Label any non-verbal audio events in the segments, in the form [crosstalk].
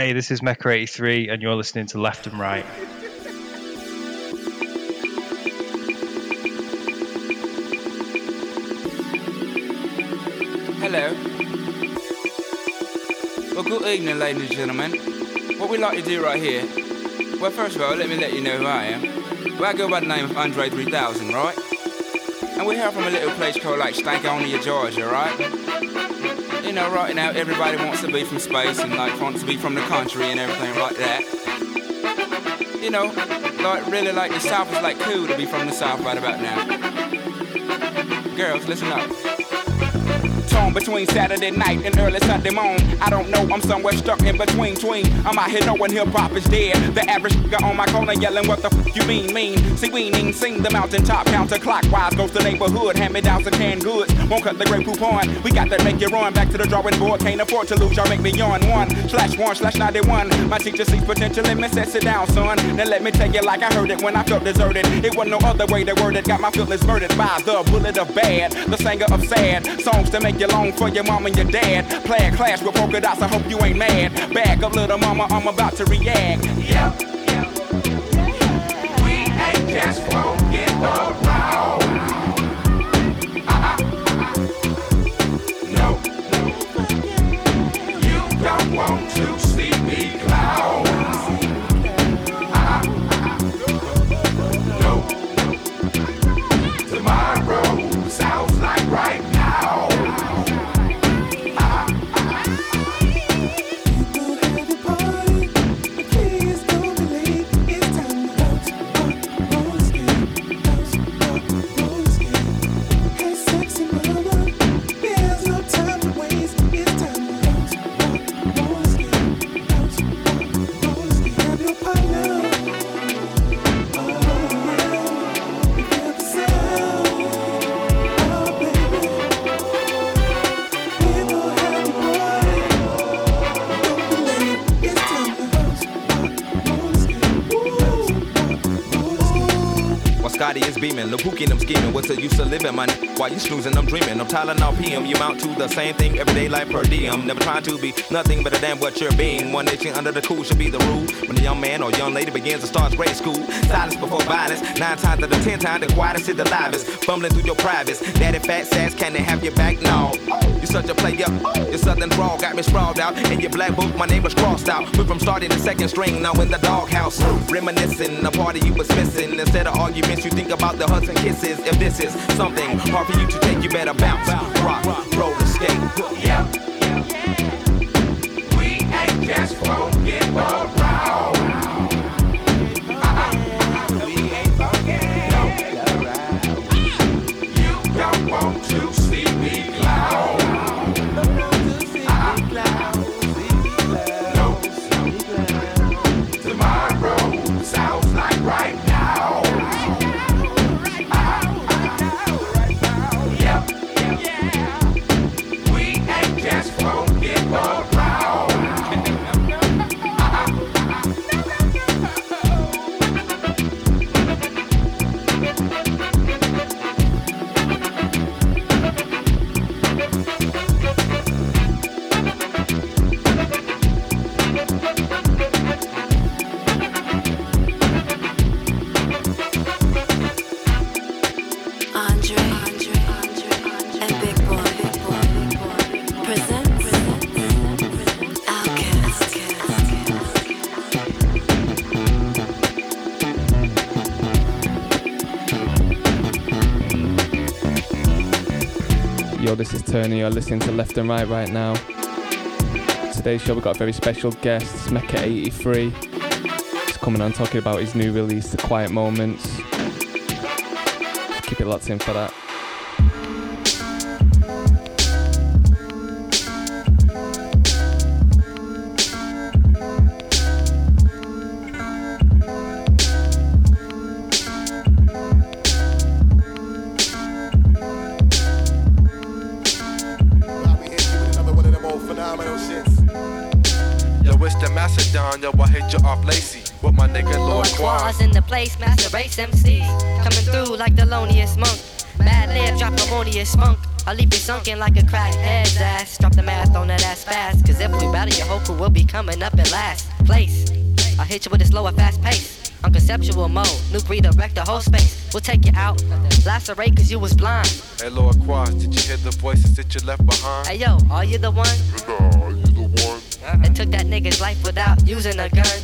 Hey, this is Mecca83, and you're listening to Left and Right. Hello. Well, good evening, ladies and gentlemen. What we like to do right here. Well, first of all, let me let you know who I am. Well, I go by the name of Andre 3000, right? And we're here from a little place called like Stankonia, Georgia, right? You know, right now everybody wants to be from space and like wants to be from the country and everything like that. You know, like really like the South is like cool to be from the South right about now. Girls, listen up between Saturday night and early Sunday morning. I don't know, I'm somewhere stuck in between. Tween. I'm out here knowing hip hop is dead. The average nigga on my corner yelling, What the f you mean, mean? See, we ain't seen the mountaintop counterclockwise. Goes the neighborhood, hand me down some canned goods. Won't cut the great coupon. We got to make you run back to the drawing board. Can't afford to lose, y'all make me yawn. One slash one slash 91. My teacher sees potential in me, says sit down, son. Then let me tell you like I heard it when I felt deserted. It wasn't no other way to word it. Got my feelings murdered by the bullet of bad. The singer of sad songs to make you long for your mom and your dad. Play a clash with polka dots, I hope you ain't mad. Back up, little mama, I'm about to react. Yep, yep. We ain't just floating around. You snoozing, I'm dreaming. I'm Tylenol PM. You mount to the same thing every day like per diem. Never trying to be nothing a damn what you're being. One nation under the cool should be the rule. When a young man or young lady begins to start grade school, silence before violence. Nine times out of ten times, the quietest is the livest. Fumbling through your privates. Daddy fat sass, can they have your back? No. You're such a player. Your southern drawl got me sprawled out. In your black book, my name was crossed out. Went from starting the second string, now in the doghouse. Reminiscing, a party you was missing. Instead of arguments, you think about the hugs and kisses. If this is something hard for you to take, you better bounce, rock, roll, and skate. Yep. We ain't just floating around. You Tony. You're listening to Left and Right right now. Today's show, we've got a very special guest, it's Mecca83. He's coming on talking about his new release, The Quiet Moments. Keep it locked in for that. Lord Quas. Quas in the place, master race MC. Coming through like the loneliest monk. Madlib, drop harmonious monk. I'll leave you sunken like a crackhead's ass. Drop the math on that ass fast. Cause if we battle, your whole crew will be coming up in last place. I'll hit you with a slower, fast pace. On conceptual mode, new breed wreck the whole space. We'll take you out, lacerate cause you was blind. Hey, Lord Quas, did you hear the voices that you left behind? Hey yo, are you the one? Are you the one? That took that nigga's life without using a gun.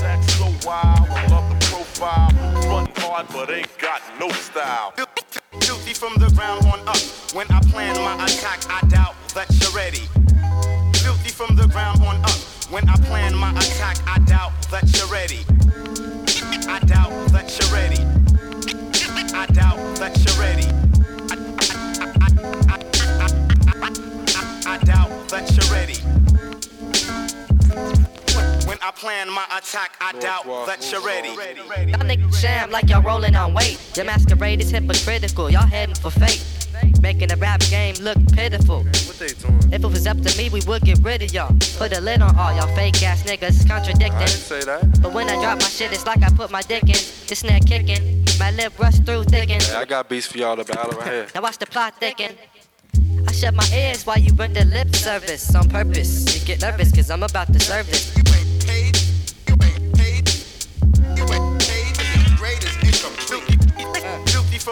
That's so wild, I profile. Run hard, but ain't got no style. Filthy from the ground on up. When I plan my attack, I doubt that you're ready. Filthy from the ground on up. When I plan my attack, I doubt that you're ready. I doubt that you're ready. I doubt that you're ready. I doubt that you're I plan my attack, I doubt that you're ready. Y'all niggas sham like y'all rolling on weight. Your masquerade is hypocritical. Y'all heading for fate. Making the rap game look pitiful. What they doing? If it was up to me, we would get rid of y'all. Put a lid on all y'all fake ass niggas I contradicting. say that. But when I drop my shit, it's like I put my dick in. This neck kicking, my lip rust through thicken. Hey, I got beats for y'all to battle right here. Now watch the plot thicken. I shut my ears while you run the lip service on purpose. You get nervous cause I'm about to serve this.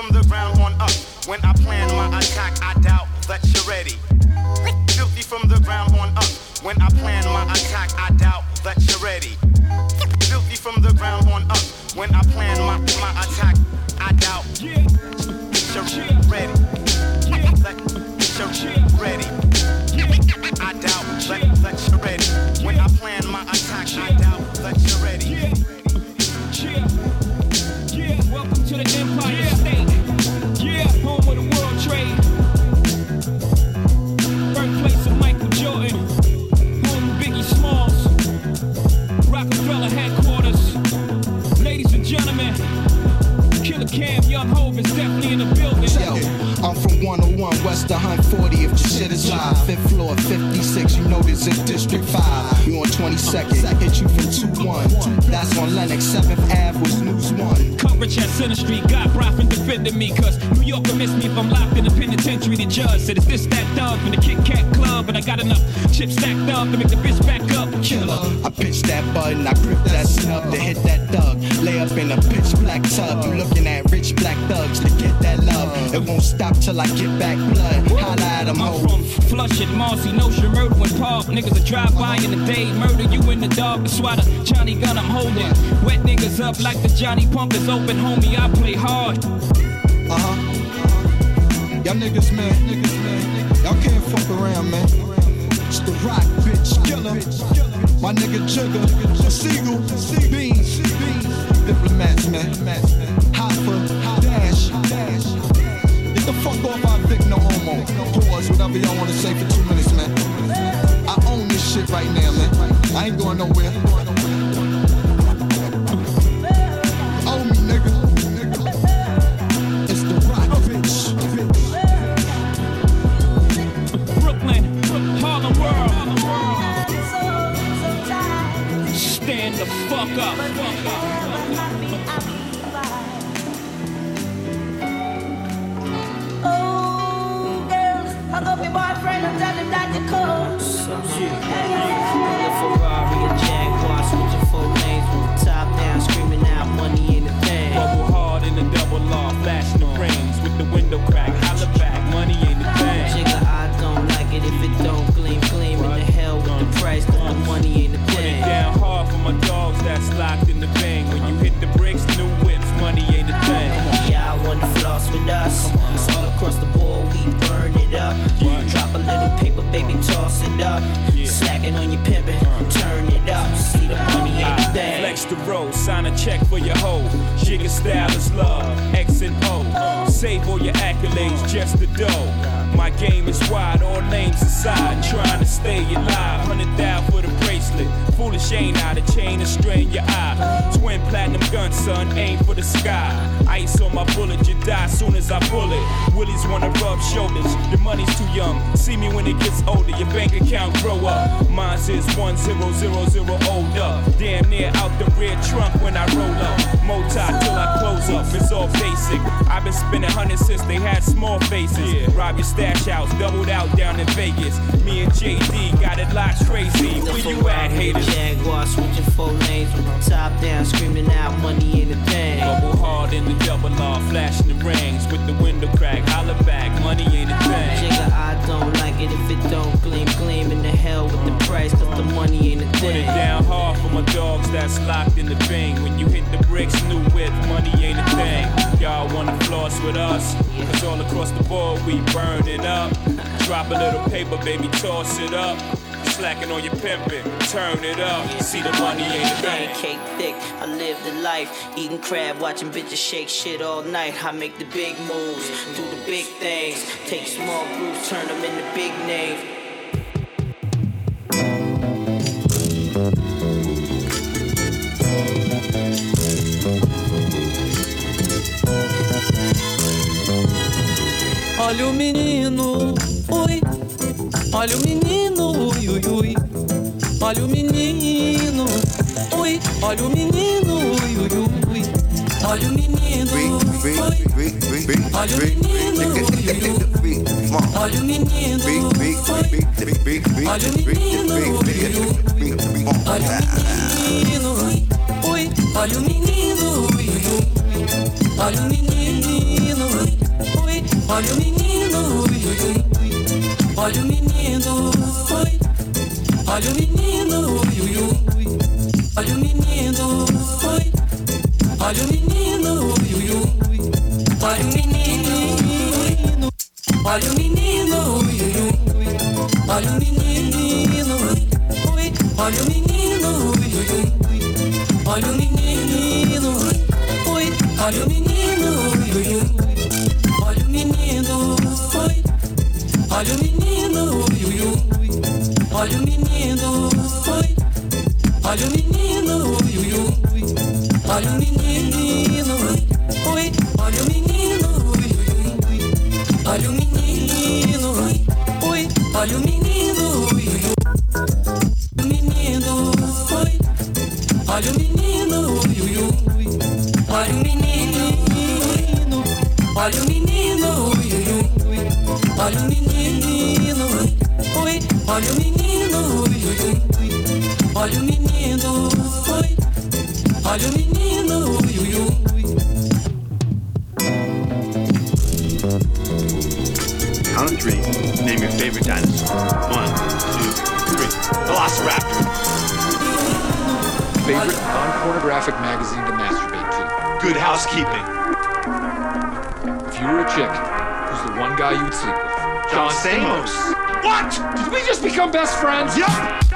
From the ground on up. When I plan my attack, I doubt that you're ready. Filthy from the ground on up. When I plan my attack, I doubt that you're ready. Filthy from the ground on up. When I plan my, my attack, Roc-A-Fella headquarters. Ladies and gentlemen, Killer Cam, Young Hove is definitely in the building. Yo, I'm from 101 West of Hunt 40 if the shit is live. Fifth floor, 56, you know this is District 5. You on 22nd, hit you from 2-1. That's on Lenox, 7th Ave was News 1. Coverage at Center Street, got Brafman defending me, cause New York will miss me if I'm locked in the penitentiary. The judge said, Is this that dog from the Kit Kat Club? And I got enough chips stacked up to make the bitch back up. Killer, I pitch that button, I grip that snub to hit that thug. Lay up in a pitch black tub. You looking at rich black thugs to get that. It won't stop till I get back blood. Holla at them, I'm from Flushing, Marcy, Nostrand, Myrtle, and Park. Niggas will drive by in the day, murder you in the dark. That's why the Johnny gun I'm holding. Wet niggas up like the Johnny Pump is open, homie. I play hard. Uh huh. Y'all niggas, man, niggas, man. Y'all can't fuck around, man. It's the rock, bitch, killer. My nigga Jigga, a Sigel, Beans, diplomats, man. Fuck off Vic, no homo. Pause, whatever y'all wanna say for two minutes, man. I own this shit right now, man. I ain't going nowhere. It's the rock. Brooklyn, Harlem World. Stand the fuck up. It up. Slacking on your pimpin', turn it up. A the road, sign a check for your hoe. Jigga style is love, X and O. Save all your accolades, just the dough. My game is wide, all names aside. Trying to stay alive, hundred down for the bracelet. Foolish Shane out a chain and strain your eye. Twin platinum gun, son, aim for the sky. Ice on my bullet, you die soon as I pull it. Willies wanna rub shoulders, your money's too young. See me when it gets older, your bank account grow up. Mine's is one zero zero zero old up. Damn near out the rear trunk when I roll up. Moti till I close up, it's all basic. I've been spending hundreds since they had small faces. Rob your stash house, doubled out down in Vegas. Me and JD got it locked crazy. Where you at, haters? Jaguar switching four lanes with the top down, screaming out money ain't a thing. Bubble hard in the double R, flashing the rings with the window crack. Holla back, money ain't a thing. Jigga, I don't like it if it don't gleam, gleam in the hell with the price, cause the money ain't a Put thing. it down hard for my dogs that's locked in the bing. When you hit the bricks, new whip, money ain't a thing. Y'all wanna floss with us? Cause all across the board we burn it up. Drop a little paper, baby, toss it up. Slacking on your pimpin', turn it up. See the money ain't a thing. Cake thick, I live the life. Eating crab, watching bitches shake shit all night. I make the big moves, do the big things. Take small groups, turn them into big names. Olha o menino, ui. Olha o menino, ui, ui, ui. Olha o menino, ui. Olha o menino, ui, ui, ui. Olha o menino, ui. Olha o menino, ui, ui, ui. Olha o menino, ui. Olha o menino, ui, ui. Olha o menino, ui. Olha o menino, ui, ui. Olha o menino. Olha o menino, ui, ui, ui. Olha o menino, ui. Olha o menino, ui, ui, ui. Olha o menino, ui. Olha o menino, ui, ui, ui. Olha o menino, olha o menino, ui, ui, ui. Olha o menino, ui. Olha o menino, ui, ui, ui. Olha o menino, menino, ui. Olha o menino, ui, ui, ui. Olha o menino, menino, ui. Olha o menino, ui, ui, ui. Count of three. Name your favorite dinosaur. One, two, three. Velociraptor. Favorite non-pornographic magazine to masturbate to. Good housekeeping. If you were a chick, who's the one guy you would sleep with? John Stamos. What? Did we just become best friends? Yup.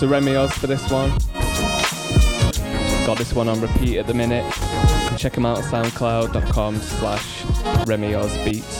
To Remy Oz for this one. Got this one on repeat at the minute. Check him out at soundcloud.com slash Remy Oz Beats.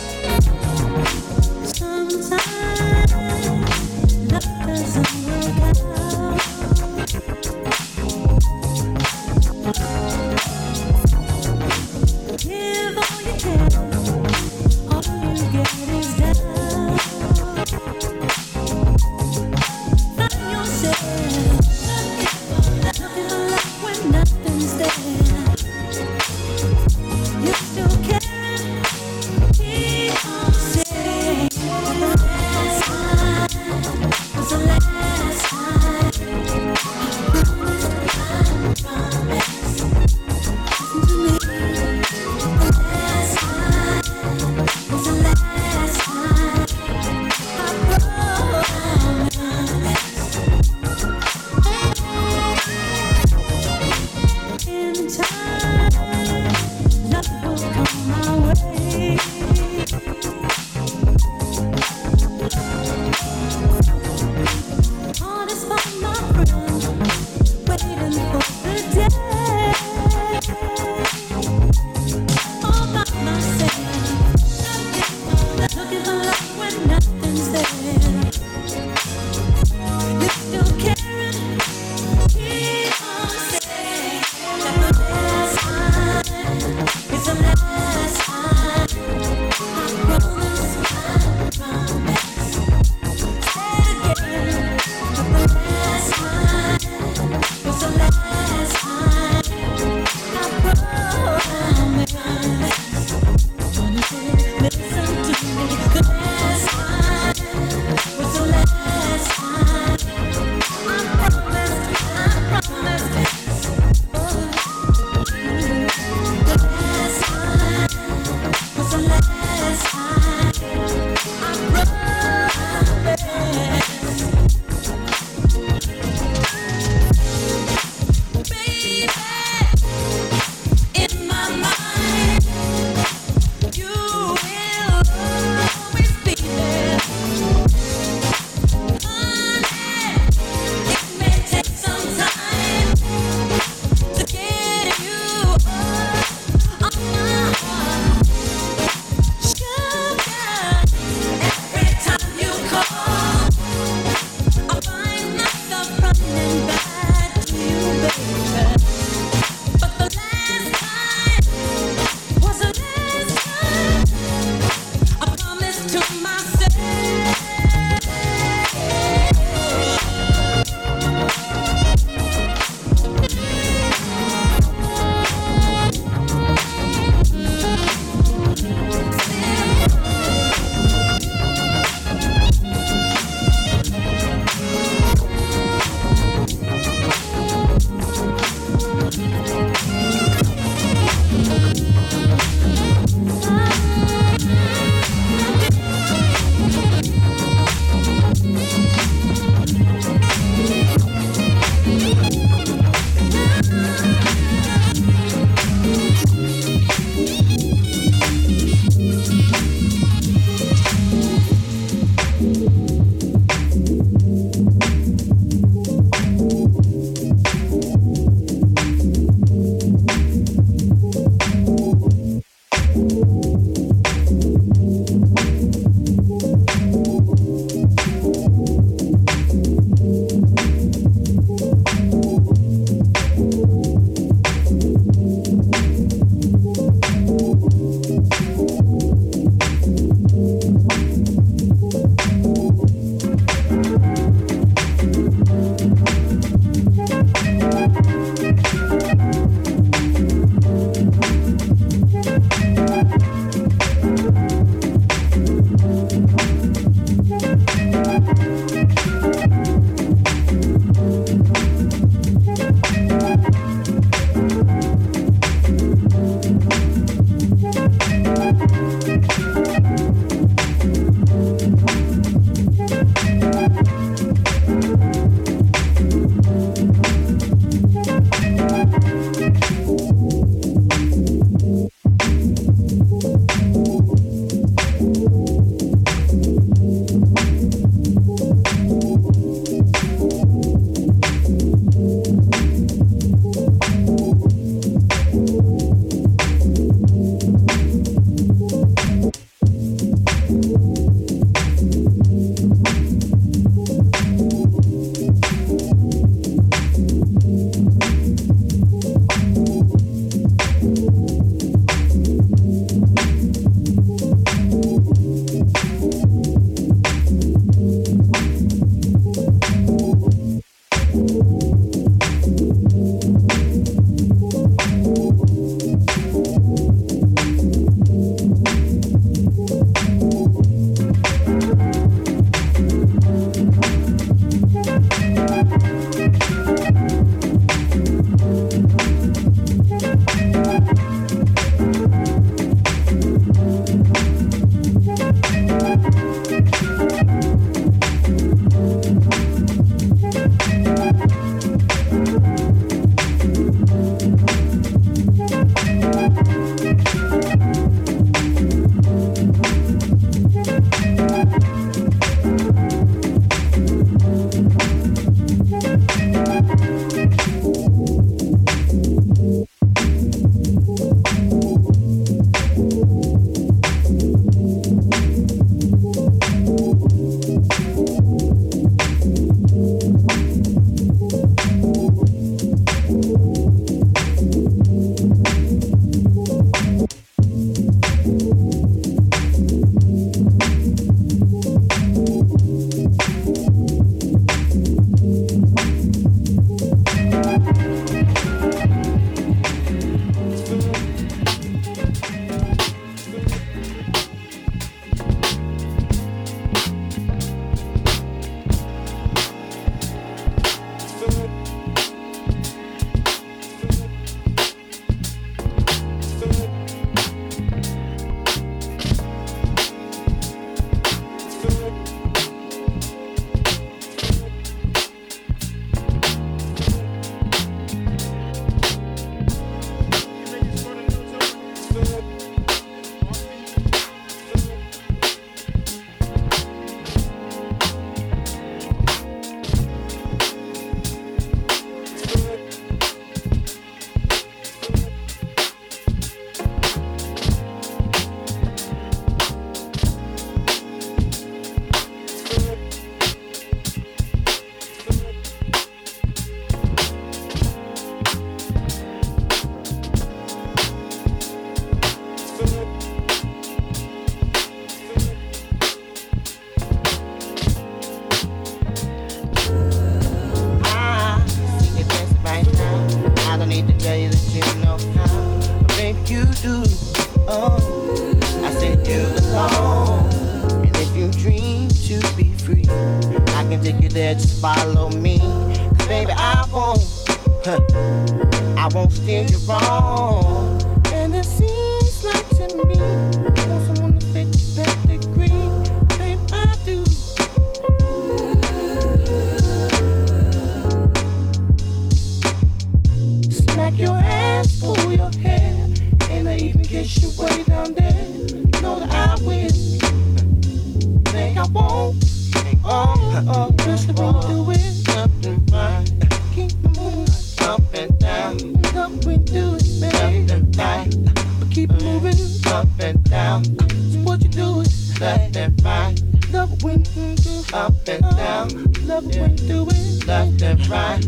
love yeah. when you do it. Left and right.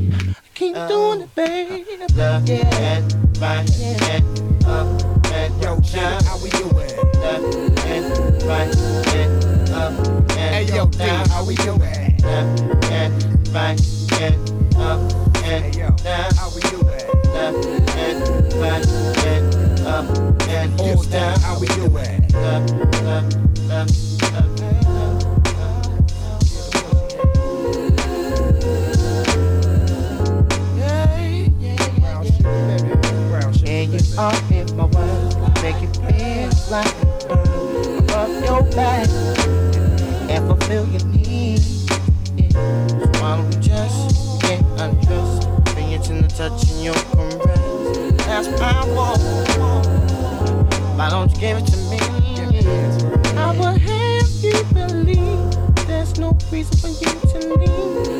Keep uh, doing it, baby. Left yeah. and right. Yeah. And up and Yo, down. how we doing? Left and right. And up and hey, yo, down. how we doing? Left and right. And up and hey, yo, down. How we doing? Left and right. And up and down. How we doing? Left, left, left, left. all in my world. Make it feel like burn up your back and fulfill your needs. Yeah. Swallow just get undressed. bring Fingertip the touch in your caress. That's power. Why don't you give it to me? I will have you believe there's no reason for you to leave.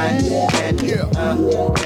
I, and, uh,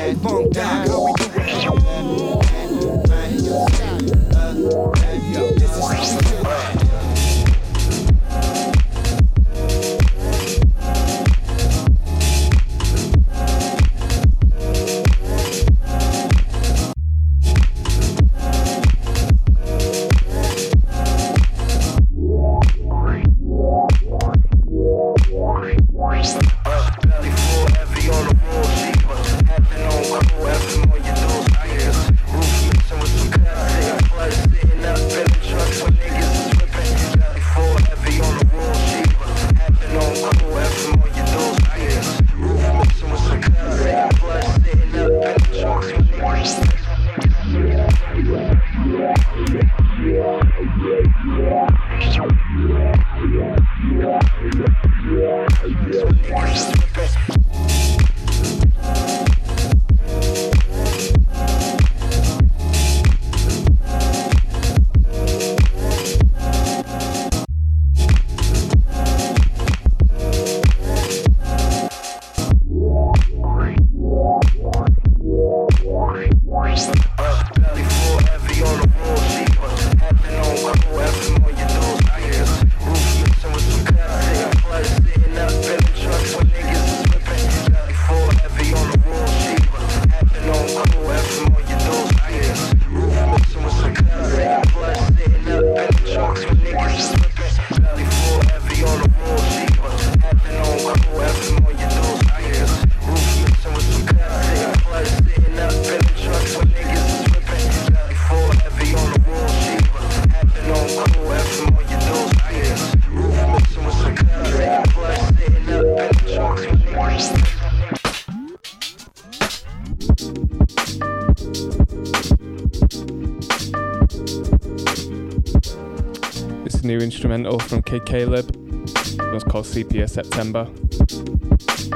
new instrumental from Kid Caleb. It was called CPS September.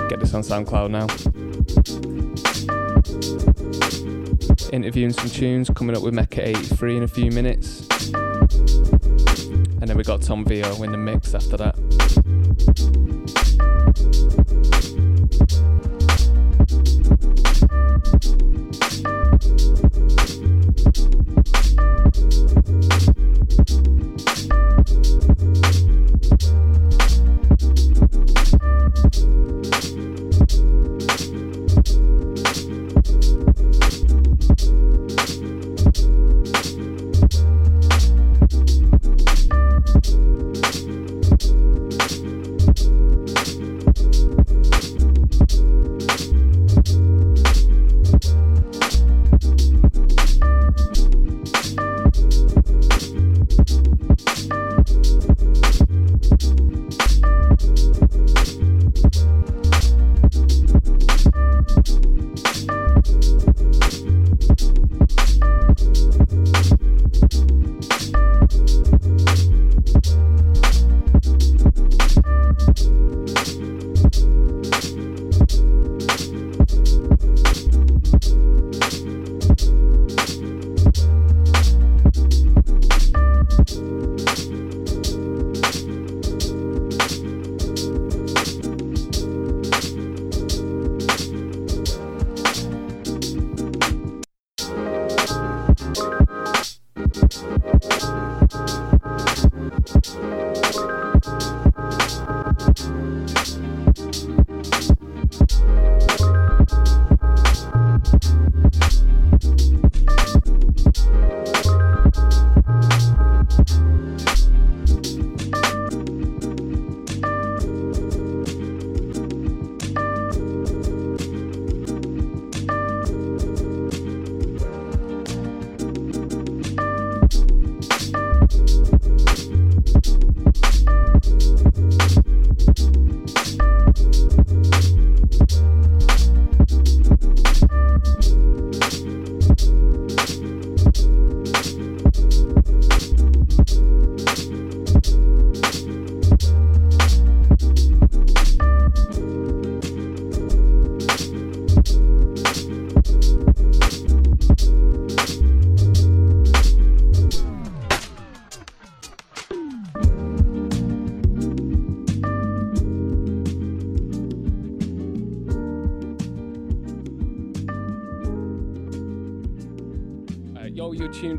Get this on SoundCloud now. Interviewing some tunes, coming up with Mecca 83 in a few minutes. And then we got Tom Vio in the mix after that.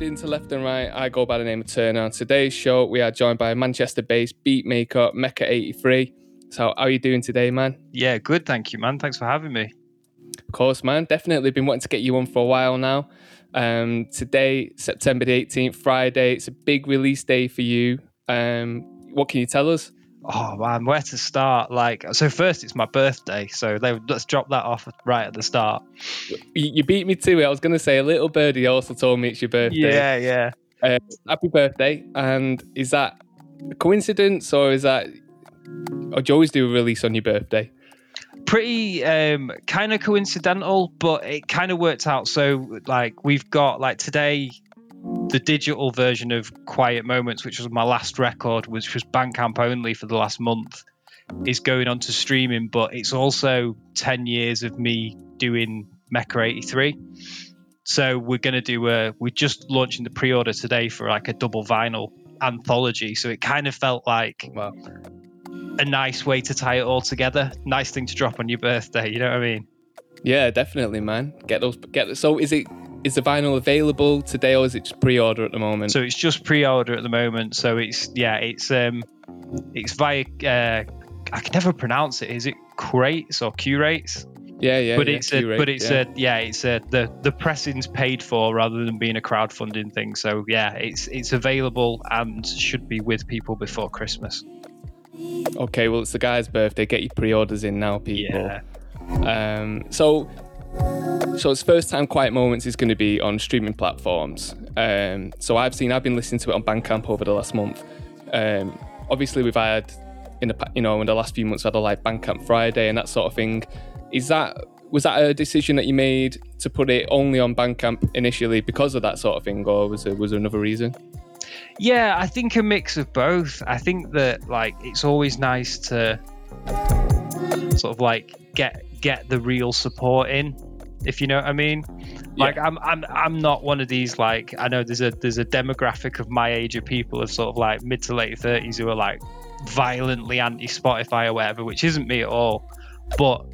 Into Left and Right. I go by the name of Turner. On today's show, we are joined by Manchester-based beat maker Mecca83. So, how are you doing today, man? Yeah, good. Thank you, man. Thanks for having me. Of course, man. Definitely been wanting to get you on for a while now. Um, today, September the 18th, Friday. It's a big release day for you. Um, what can you tell us? Oh man, where to start? Like, so first it's my birthday, so they, let's drop that off right at the start. You, beat me to it. I was going to say a little birdie also told me it's your birthday. Yeah, yeah. Uh, happy birthday! And is that a coincidence or is that? Or do you always do a release on your birthday? Pretty um, kind of coincidental, but it kind of worked out. So like we've got like today the digital version of Quiet Moments, which was my last record, which was Bandcamp only for the last month, is going on to streaming. But it's also 10 years of me doing Mecha 83. So we're going to do a, we're just launching the pre order today for like a double vinyl anthology. So it kind of felt like wow. a nice way to tie it all together. Nice thing to drop on your birthday. You know what I mean? Yeah, definitely, man. Get those. Get so. Is it is the vinyl available today or is it just pre-order at the moment? So it's just pre-order at the moment. So it's yeah, it's um, it's via uh, I can never pronounce it. Is it crates or curates? Yeah, yeah. But yeah, it's a, but it's yeah. a yeah, it's a the the pressing's paid for rather than being a crowdfunding thing. So yeah, it's it's available and should be with people before Christmas. Okay, well it's the guy's birthday. Get your pre-orders in now, people. Yeah. Um, so, so its first time Quiet Moments is going to be on streaming platforms. Um, so I've seen, I've been listening to it on Bandcamp over the last month. Um, obviously, we've had in the you know in the last few months had a like Bandcamp Friday and that sort of thing. Is that was that a decision that you made to put it only on Bandcamp initially because of that sort of thing, or was there was there another reason? Yeah, I think a mix of both. I think that like it's always nice to sort of like get get the real support in, if you know what I mean. Like I'm I'm I'm not one of these like I know there's a there's a demographic of my age of people of sort of like mid to late thirties who are like violently anti Spotify or whatever, which isn't me at all. But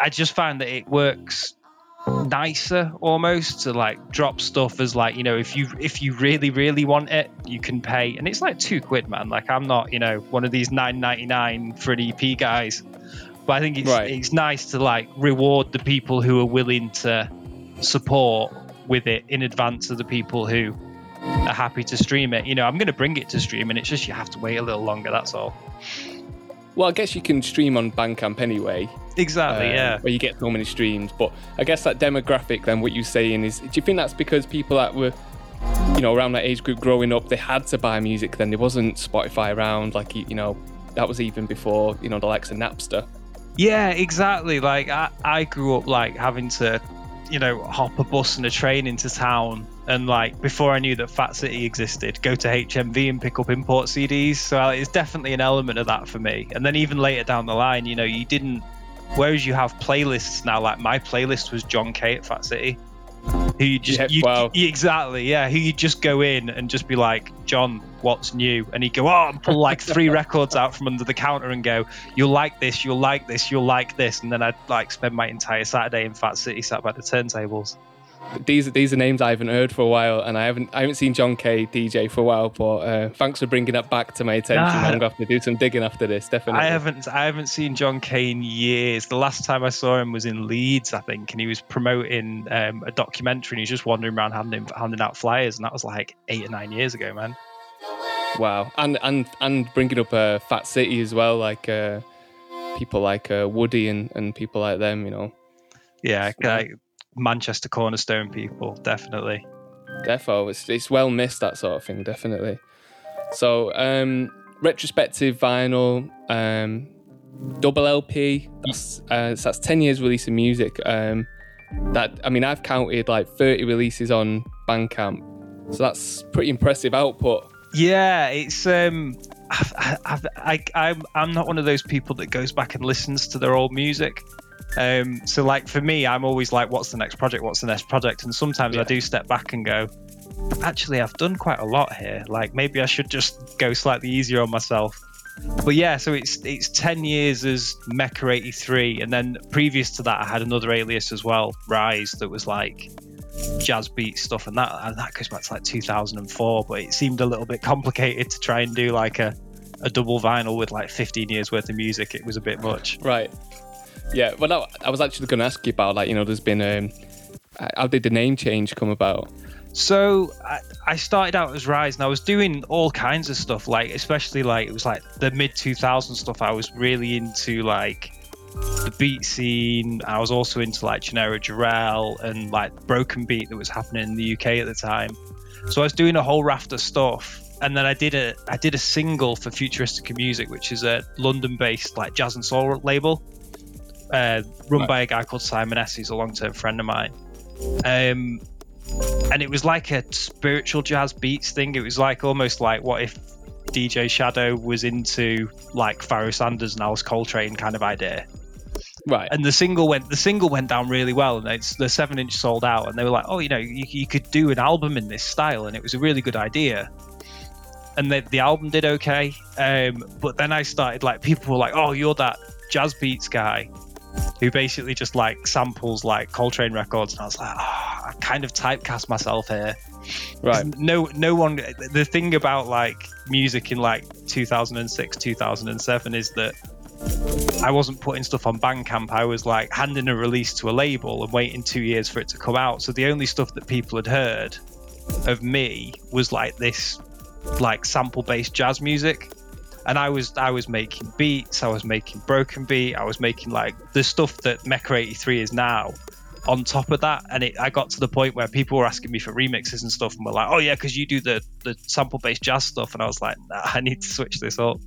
I just find that it works nicer almost to like drop stuff as like you know if you if you really really want it you can pay and it's like two quid man like i'm not you know one of these 9.99 for an ep guys but i think it's Right. it's nice to like reward the people who are willing to support with it in advance of the people who are happy to stream it you know i'm going to bring it to stream and it's just you have to wait a little longer that's all Well, I guess you can stream on Bandcamp anyway. Exactly, um, yeah. Where you get so many streams. But I guess that demographic, then, what you're saying is, do you think that's because people that were, you know, around that age group growing up, they had to buy music then? There wasn't Spotify around, like, you know, that was even before, you know, the likes of Napster. Yeah, exactly. Like I, I grew up like having to, you know, hop a bus and a train into town, and like before I knew that Fat City existed, go to HMV and pick up import CDs. So it's definitely an element of that for me. And then even later down the line, you know, you didn't. Whereas you have playlists now, like my playlist was John K at Fat City, who you just Yeah, you, wow. you- exactly yeah, who you just go in and just be like, John, what's new? And he'd go, oh, and pull like three [laughs] records out from under the counter and go, you'll like this, you'll like this, you'll like this, and then I'd like spend my entire Saturday in Fat City sat by the turntables. These these are names I haven't heard for a while, and I haven't I haven't seen John K DJ for a while. But uh, thanks for bringing that back to my attention. Nah. I'm gonna have to do some digging after this, definitely. I haven't I haven't seen John Kay in years. The last time I saw him was in Leeds, I think, and he was promoting um, a documentary. and He was just wandering around handing handing out flyers, and that was like eight or nine years ago, man. Wow, and and and bringing up uh, Fat City as well, like uh, people like uh, Woody and and people like them, you know. Yeah, like Manchester Cornerstone people, definitely. Defo, it's it's well missed that sort of thing, definitely. So, um, retrospective vinyl, um, double LP. That's uh, so that's ten years releasing music. Um, that I mean, I've counted like thirty releases on Bandcamp, so that's pretty impressive output. Yeah, it's um, I've, I've, I I'm I'm not one of those people that goes back and listens to their old music. Um, so like for me, I'm always like, what's the next project? What's the next project? And sometimes I do step back and go, actually, I've done quite a lot here. Like maybe I should just go slightly easier on myself. But yeah, so it's it's ten years as Mecha eighty three, and then previous to that, I had another alias as well, Rise, that was like jazz beat stuff, and that and that goes back to like 2004. But it seemed a little bit complicated to try and do like a a double vinyl with like 15 years worth of music. It was a bit much. Right. Yeah. Well, no, I was actually going to ask you about like you know, there's been um, how did the name change come about? So I, I started out as Rise, and I was doing all kinds of stuff, like especially like it was like the mid 2000s stuff. I was really into like the beat scene. I was also into like Genera Jarrell and like broken beat that was happening in the UK at the time. So I was doing a whole raft of stuff, and then I did a I did a single for Futuristica Music, which is a London-based like jazz and soul label, uh, run Right. by a guy called Simon S. He's a long-term friend of mine. Um, and it was like a spiritual jazz beats thing. It was like almost like what if DJ Shadow was into like Pharoah Sanders and Alice Coltrane kind of idea. Right. And the single went the single went down really well, and it's the seven inch sold out, and they were like, oh, you know, you, you could do an album in this style, and it was a really good idea. And the, the album did okay, um, but then I started like people were like, oh, you're that jazz beats guy who basically just like samples like Coltrane records, and I was like, oh, I kind of typecast myself here. Right. No, no one. The thing about like music in like 2006, 2007 is that I wasn't putting stuff on Bandcamp. I was like handing a release to a label and waiting two years for it to come out. So the only stuff that people had heard of me was like this, like sample-based jazz music. And I was I was making beats. I was making broken beat. I was making like the stuff that Mecha 83 is now. On top of that, and it, I got to the point where people were asking me for remixes and stuff, and were like, "Oh yeah, because you do the the sample-based jazz stuff," and I was like, nah, "I need to switch this up."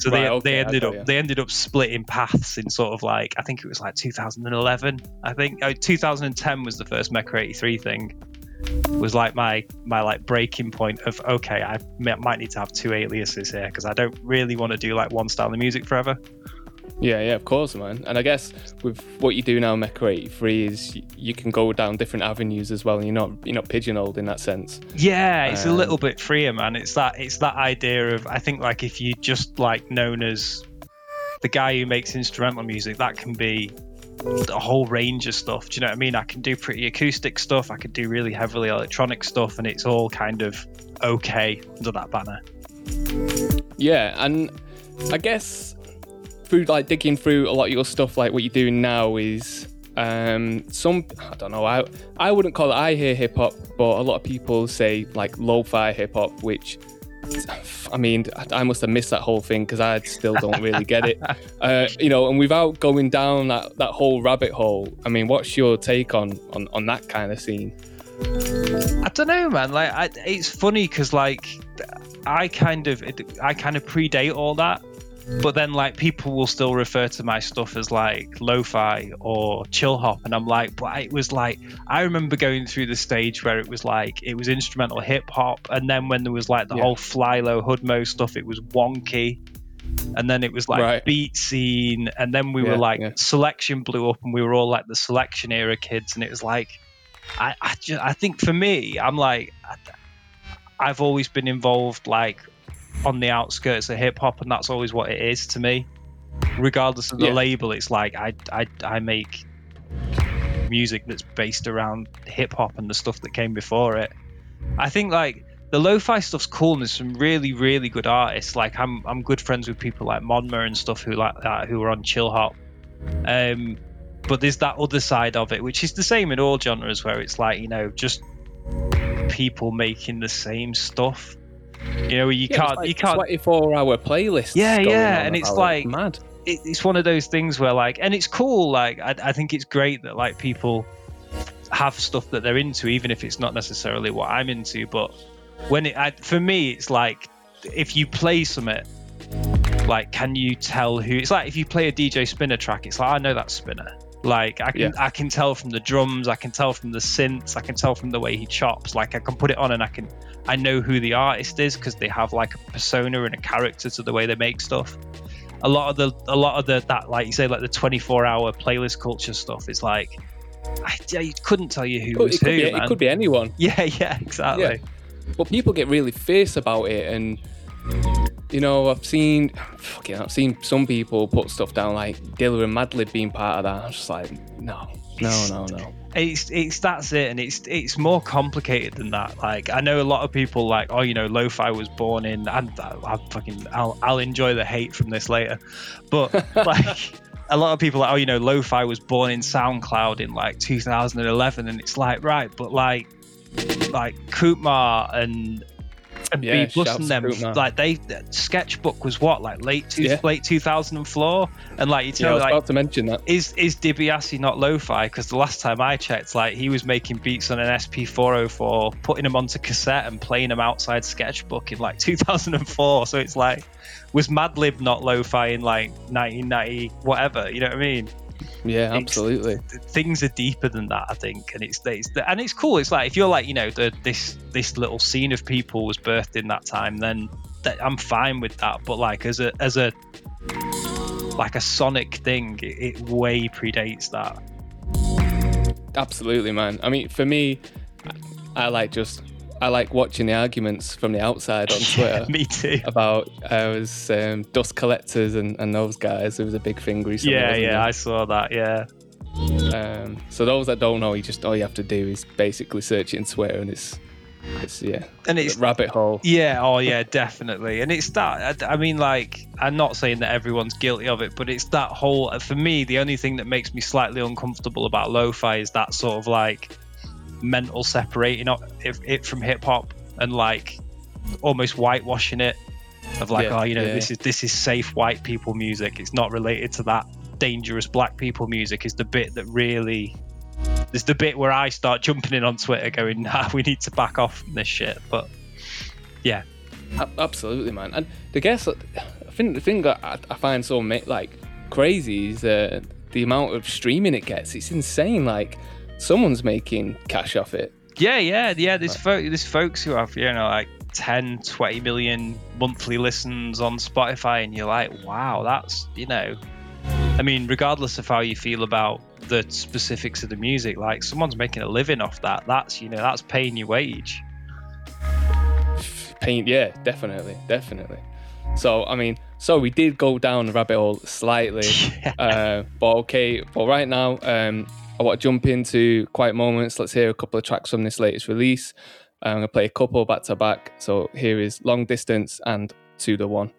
So Right, they okay, they ended up ya. they ended up splitting paths in sort of like I think it was like 2011. I think uh, oh, 2010 was the first Mecha 83 thing, was like my my like breaking point of okay, I might need to have two aliases here because I don't really want to do like one style of music forever. Yeah, yeah, of course, man. And I guess with what you do now, Mecha 83, is you can go down different avenues as well. And you're not you're not pigeonholed in that sense. Yeah, it's a Um, little bit freer, man. It's that it's that idea of I think like if you just like known as the guy who makes instrumental music, that can be a whole range of stuff. Do you know what I mean? I can do pretty acoustic stuff. I can do really heavily electronic stuff, and it's all kind of okay under that banner. Yeah, and I guess through like digging through a lot of your stuff, like what you're doing now is um some I don't know, I I wouldn't call it I hear hip hop, but a lot of people say like lo-fi hip hop, which I mean, I- must have missed that whole thing because I still don't really get it. [laughs] Uh, you know, and without going down that, that whole rabbit hole, I mean, what's your take on on, on that kind of scene? I don't know, man. Like, I, it's funny because like I kind of I kind of predate all that, but then like people will still refer to my stuff as like lo-fi or chill hop, and I'm like, but it was like I remember going through the stage where it was like it was instrumental hip hop, and then when there was like the Yeah. whole fly low HudMo stuff, it was wonky. And then it was like Right. beat scene, and then we Yeah, were like yeah. Soulection blew up, and we were all like the Soulection era kids, and it was like I, I, just, I think for me, I'm like, I've always been involved like on the outskirts of hip hop, and that's always what it is to me. Regardless of the Yeah. label, it's like I, I, I make music that's based around hip hop and the stuff that came before it. I think like the lo-fi stuff's cool and there's some really really good artists like i'm i'm good friends with people like monma and stuff who like that who are on chill hop um but there's that other side of it which is the same in all genres where it's like you know just people making the same stuff you know you Yeah, can't like you can't 24 hour playlist. yeah yeah and it's like mad. it, it's one of those things where like and it's cool like I, I think it's great that like people have stuff that they're into even if it's not necessarily what i'm into but when it I, for me it's like if you play something like can you tell who it's like if you play a dj Spinna track it's like i know that Spinna like i can Yeah. i can tell from the drums i can tell from the synths i can tell from the way he chops like i can put it on and i can i know who the artist is because they have like a persona and a character to the way they make stuff a lot of the a lot of the that like you say like the 24 hour playlist culture stuff is like I, I couldn't tell you who Could- was it, could who be, man. it could be anyone. [laughs] yeah yeah exactly Yeah. But people get really fierce about it, and you know, I've seen, fucking, I've seen some people put stuff down like Dilla and Madlib being part of that. I'm just like, no, no, no, no. It's it's that's it and it's it's more complicated than that. Like i know a lot of people like oh you know lo-fi was born in and I, I fucking I'll, I'll enjoy the hate from this later. But [laughs] like a lot of people like oh you know lo-fi was born in soundcloud in like 2011 and it's like right but like like Kutmah and and Yeah, B plus and them like they Sketchbook was what like late two, Yeah. late 2004 and like you Yeah, I tell was like about to mention that. is is Dibiase not lo-fi? Because the last time I checked, like he was making beats on an SP404, putting them onto cassette and playing them outside Sketchbook in like [laughs] 2004. So it's like, was Madlib not lo-fi in like 1990 whatever? You know what I mean? Yeah, It's- absolutely. Things are deeper than that, I think, and it's, it's and it's cool. It's like if you're like you know the this this little scene of people was birthed in that time, then that, I'm fine with that. But like as a as a like a sonic thing, it, it way predates that. Absolutely, man. I mean, for me, I, I like just I like watching the arguments from the outside on [laughs] Twitter. Me too. About uh, was um, dust collectors and, and those guys. It was a big thing recently. Yeah, yeah, there? I saw that. Yeah, Um, so those that don't know, you just all you have to do is basically search it in Twitter, and it's it's yeah, and it's rabbit hole. Yeah, oh [laughs] yeah, definitely. And it's that. I, I mean, like, I'm not saying that everyone's guilty of it, but it's that whole. For me, the only thing that makes me slightly uncomfortable about lo-fi is that sort of like mental separating it, from hip hop and like almost whitewashing it. Of like, Yeah, oh, you know, yeah. this is this is safe white people music. It's not related to that dangerous black people music. Is the bit that really. is the bit where I start jumping in on Twitter, going, [laughs] "Nah, we need to back off from this shit." But yeah, Absolutely, man. And the guess, I think the thing that I, I find so like crazy is uh, the amount of streaming it gets. It's insane. Like someone's making cash off it. Yeah, yeah, yeah. There's folk, there's folks who have you know like 10, 20 million monthly listens on Spotify, and you're like, wow, that's you know. I mean, regardless of how you feel about the specifics of the music, like someone's making a living off that. That's you know that's paying your wage. Paint, yeah, definitely, definitely. So I mean, so we did go down the rabbit hole slightly, [laughs] uh, but okay. But right now, um, I want to jump into quiet moments. Let's hear a couple of tracks from this latest release. I'm gonna play a couple back to back. So here is Long Distance and To the One.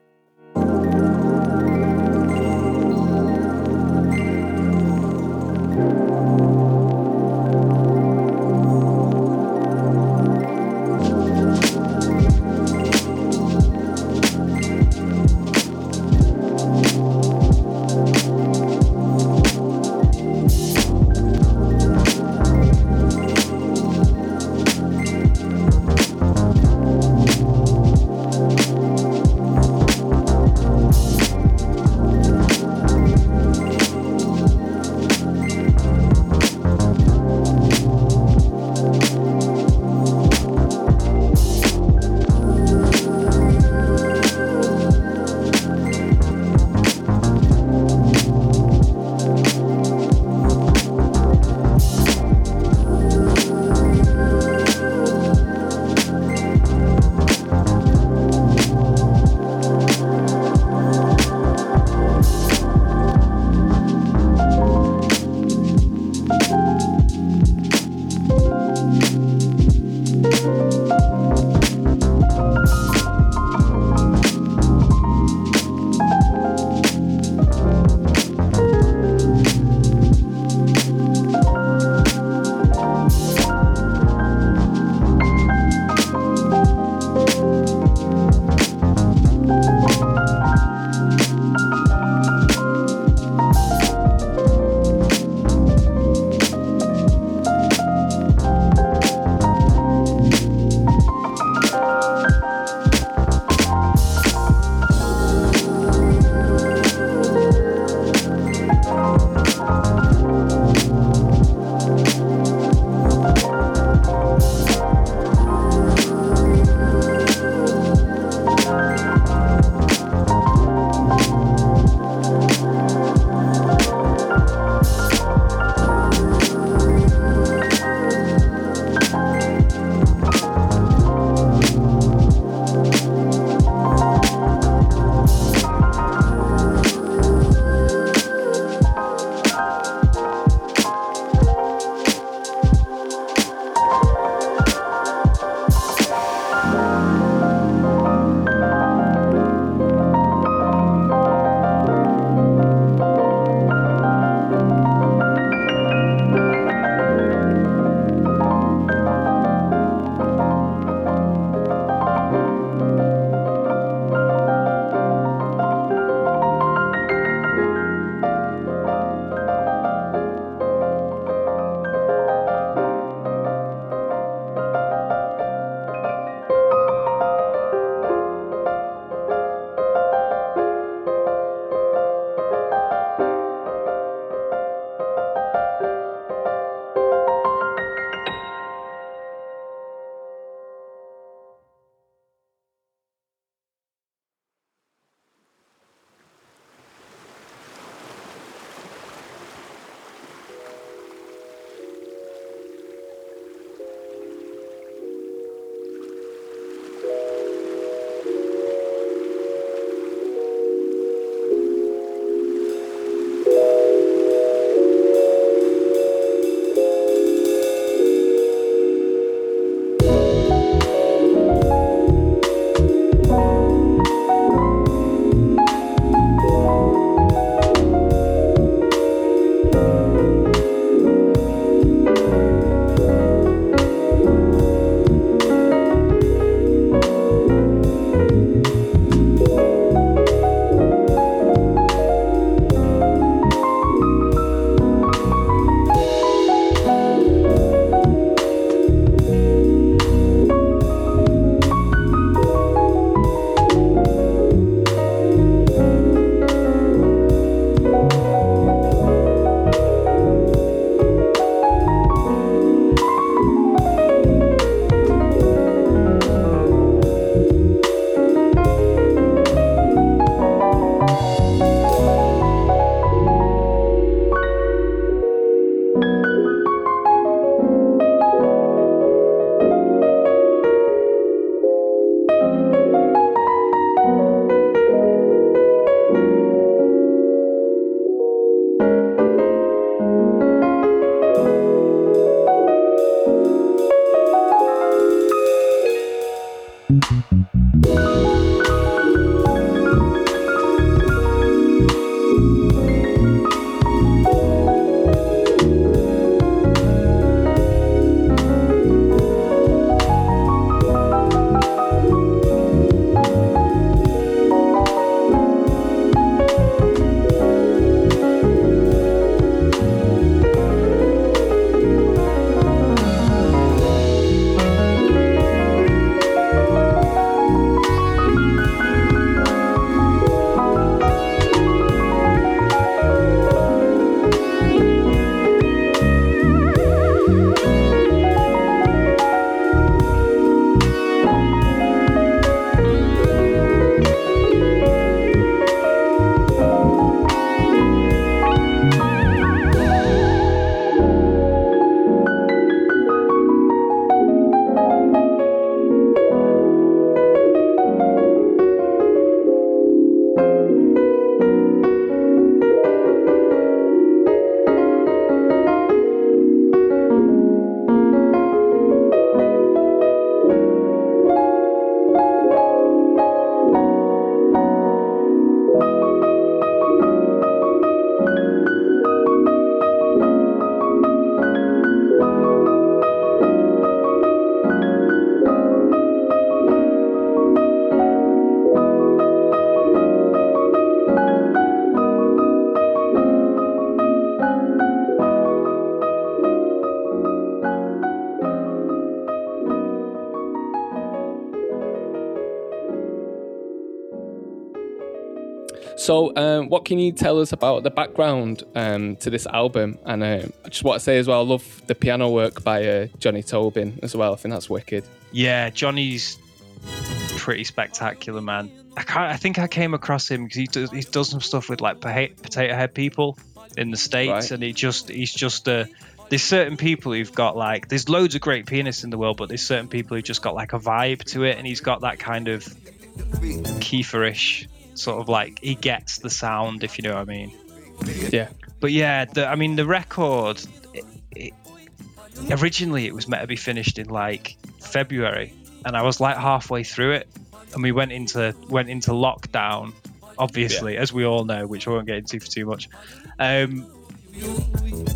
So, um, what can you tell us about the background um, to this album? And um, I just want to say as well, I love the piano work by uh, Johnny Tobin as well. I think that's wicked. Yeah, Johnny's pretty spectacular, man. I can't, I think I came across him because he does he does some stuff with like Potatohead People in the states, Right. and he just he's just a. There's certain people who've got like there's loads of great pianists in the world, but there's certain people who just got like a vibe to it, and he's got that kind of Kiefer-ish sort of like he gets the sound, if you know what I mean. Yeah. But yeah, the, I mean the record. It, it, originally, it was meant to be finished in like February, and I was like halfway through it, and we went into went into lockdown, obviously, as we all know, which I won't get into for too much. Um,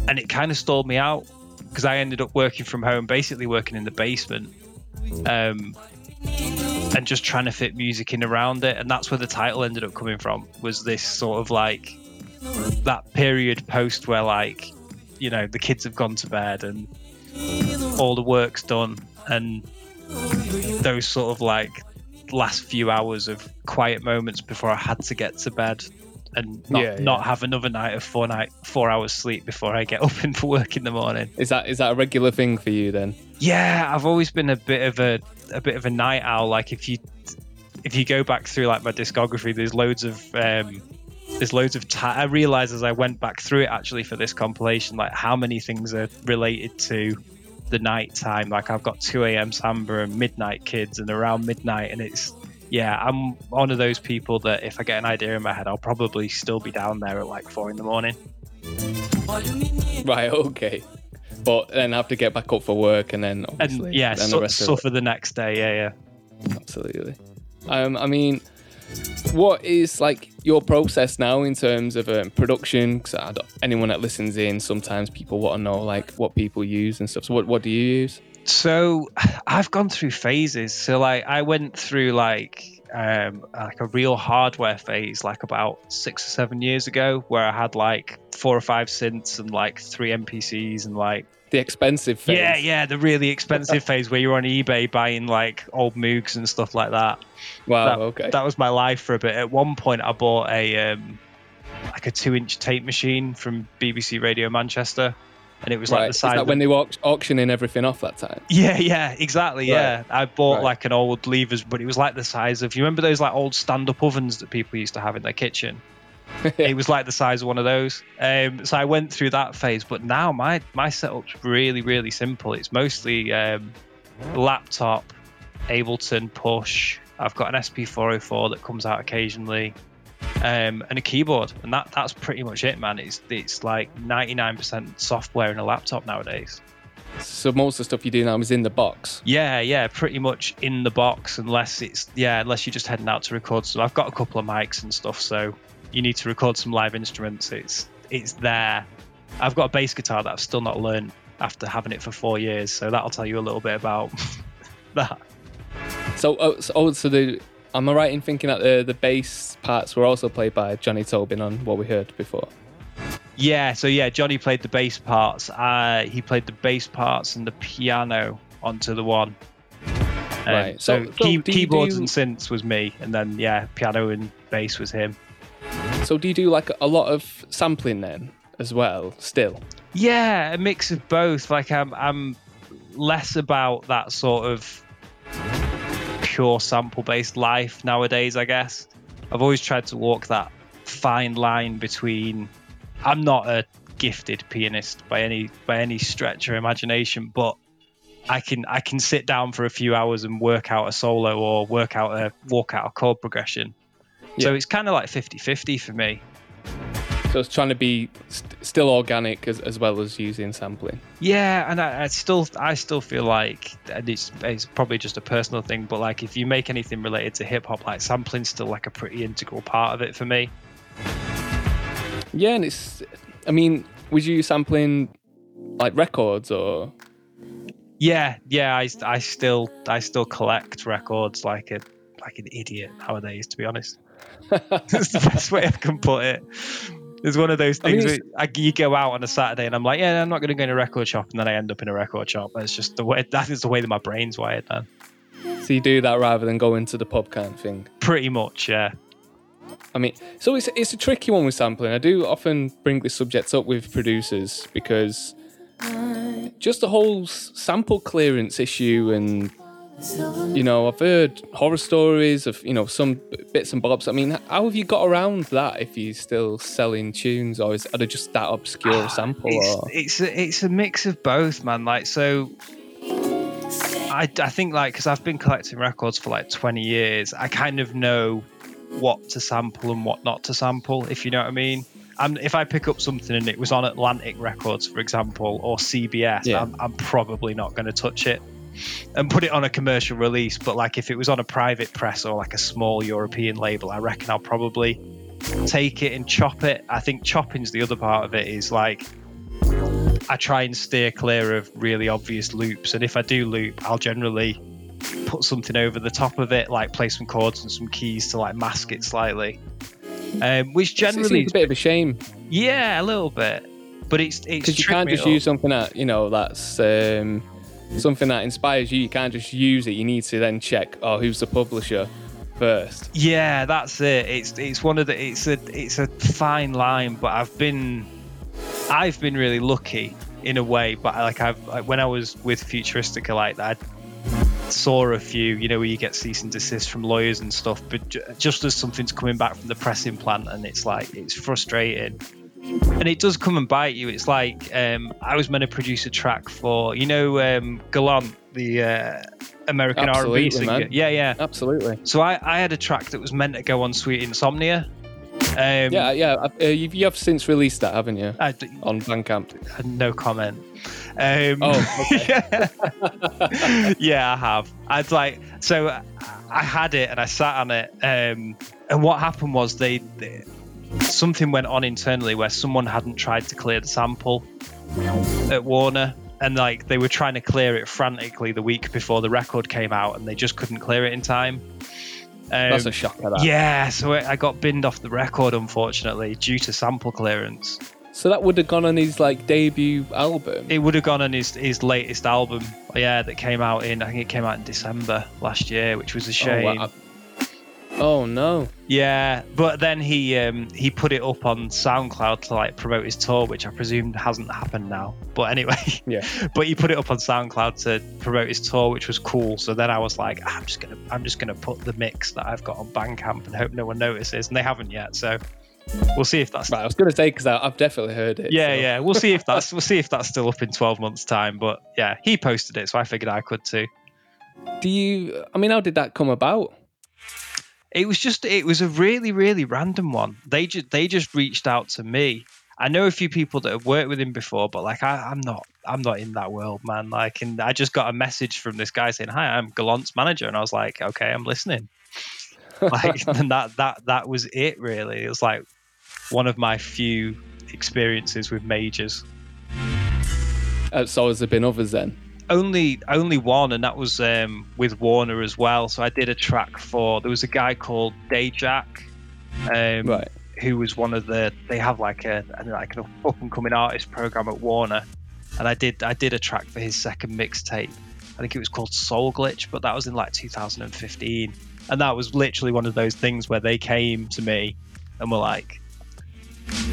and it kind of stalled me out because I ended up working from home, basically working in the basement. Um, and just trying to fit music in around it and that's where the title ended up coming from was this sort of like that period post where like you know the kids have gone to bed and all the work's done and those sort of like last few hours of quiet moments before I had to get to bed and not, Yeah, yeah. not have another night of four night four hours sleep before I get [laughs] up and for work in the morning. Is that is that a regular thing for you then? Yeah, I've always been a bit of a a bit of a night owl. Like if you if you go back through like my discography, there's loads of um, there's loads of. Ta- I realized as I went back through it actually for this compilation, like how many things are related to the night time. Like I've got 2 a.m. Samba and Midnight Kids and around midnight, and it's yeah, I'm one of those people that if I get an idea in my head, I'll probably still be down there at like four in the morning. Right. Okay. But then have to get back up for work and then obviously And yeah, then su- the rest of it. suffer the next day. Yeah, yeah. Absolutely. Um, I mean, what is like your process now in terms of um, production? Because anyone that listens in, sometimes people want to know like what people use and stuff. So what what do you use? So [sighs] I've gone through phases. So like I went through like um like a real hardware phase like about six or seven years ago where I had like four or five synths and like three MPCs and like The expensive phase. yeah yeah the really expensive [laughs] phase where you're on eBay buying like old Moogs and stuff like that. Wow. that, okay. that was my life for a bit. At one point, I bought a um, like a two-inch tape machine from BBC Radio Manchester, and it was right. like the Is size. that when they were auctioning everything off that time? yeah, yeah, exactly. Yeah, I bought Right. like an old Leevers, but it was like the size of you remember those like old stand-up ovens that people used to have in their kitchen. [laughs] it was like the size of one of those. Um, so I went through that phase, but now my my setup's really really simple. It's mostly um, laptop, Ableton Push. I've got an SP404 that comes out occasionally, um, and a keyboard, and that that's pretty much it, man. It's it's like 99% software in a laptop nowadays. So most of the stuff you do now is in the box. Yeah, yeah, pretty much in the box, unless it's yeah, unless you're just heading out to record. So I've got a couple of mics and stuff, so you need to record some live instruments. It's it's there. I've got a bass guitar that I've still not learned after having it for four years, so that'll tell you a little bit about [laughs] that. So, oh, so, oh, so the am I right in thinking that the the bass parts were also played by Johnny Tobin on what we heard before? Yeah, so yeah, Johnny played the bass parts. Uh, he played the bass parts and the piano onto the one. Um, Right, So, so- key, do you keyboards do- and synths was me, and then yeah, piano and bass was him. So do you do like a lot of sampling then as well? Still, Yeah, a mix of both. Like I'm, I'm less about that sort of pure sample-based life nowadays. I guess I've always tried to walk that fine line between. I'm not a gifted pianist by any by any stretch of imagination, but I can I can sit down for a few hours and work out a solo or work out a walk out a chord progression. So it's kind of like 50-50 for me. So it's trying to be st- still organic as, as well as using sampling. Yeah, and I, I still I still feel like and it's it's probably just a personal thing, but like if you make anything related to hip hop, like sampling's still like a pretty integral part of it for me. Yeah, and it's. I mean, was you use sampling like records or? Yeah, yeah, I, I still I still collect records like a like an idiot nowadays, to be honest. [laughs] That's the best way I can put it. It's one of those I mean, things where I, you go out on a Saturday and I'm like, yeah, I'm not going to go in a record shop, and then I end up in a record shop. That's just the way. That is the way that my brain's wired, man. So you do that rather than go into the pub kind of thing. Pretty much, yeah. I mean, so it's it's a tricky one with sampling. I do often bring this subject up with producers because just the whole sample clearance issue and you know i've heard horror stories of you know some bits and bobs i mean how have you got around that if you're still selling tunes or is are they just that obscure a sample or it's it's a, it's a mix of both, man. Like so, I I think like because I've been collecting records for like 20 years, I kind of know what to sample and what not to sample. If you know what I mean. And if I pick up something and it was on Atlantic Records, for example, or CBS, Yeah. I'm, I'm probably not going to touch it and put it on a commercial release. But like if it was on a private press or like a small European label, I reckon I'll probably take it and chop it. I think chopping's the other part of it is like I try and steer clear of really obvious loops, and if I do loop, I'll generally put something over the top of it, like play some chords and some keys to like mask it slightly. Um, which generally, seems a bit of a shame yeah, a little bit, but it's it's because you can't just use something that you know that's um, something that inspires you you can't just use it you need to then check oh who's the publisher first Yeah, that's it. It's it's one of the it's a it's a fine line, but I've been I've been really lucky in a way. But like I've like when I was with Futuristica, like I saw a few, you know, where you get cease and desist from lawyers and stuff. But ju- just as something's coming back from the pressing plant, and it's like it's frustrating. And it does come and bite you. It's like um, I was meant to produce a track for, you know, um, Gallant, the uh, American R&B singer. man. Yeah, yeah. absolutely So I, I had a track that was meant to go on Sweet Insomnia. Um, yeah yeah uh, you've, you have since released that haven't you I d- on Bandcamp no comment. Um, Oh, [laughs] yeah, I have. I'd like so I had it and I sat on it. Um, and what happened was they, they something went on internally where someone hadn't tried to clear the sample at Warner. And like they were trying to clear it frantically the week before the record came out, and they just couldn't clear it in time. Um, That's a shocker, that. Yeah, so I I got binned off the record unfortunately due to sample clearance. so that would have gone on his like debut album It would have gone on his his latest album, yeah, that came out in I think it came out in December last year, which was a shame. wow. Oh no Yeah, but then he um, he put it up on SoundCloud to like promote his tour, which I presume hasn't happened now. But anyway, [laughs] yeah but he put it up on SoundCloud to promote his tour, which was cool. So then I was like, "Ah, I'm just gonna I'm just gonna put the mix that I've got on Bandcamp and hope no one notices, and they haven't yet. So we'll see if that's right i was gonna say because i've definitely heard it yeah so. yeah we'll see if [laughs] that's we'll see if that's still up in 12 months time. But yeah, he posted it, so I figured I could too. do you i mean how did that come about It was just it was a really really random one. They just they just reached out to me. I know a few people that have worked with him before, but like I, I'm not I'm not in that world, man. Like, and I just got a message from this guy saying, "Hi, I'm Gallant's manager," and I was like, "Okay, I'm listening." [laughs] like, [laughs] and that that that was it. Really, it was like one of my few experiences with majors. Uh, so has there been others then? Only only one, and that was um, with Warner as well. So I did a track for. There was a guy called Dayjack, um, Right. who was one of the. They have like a like an up and coming artist program at Warner, and I did I did a track for his second mixtape. I think it was called Soul Glitch, but that was in like 2015, and that was literally one of those things where they came to me and were like,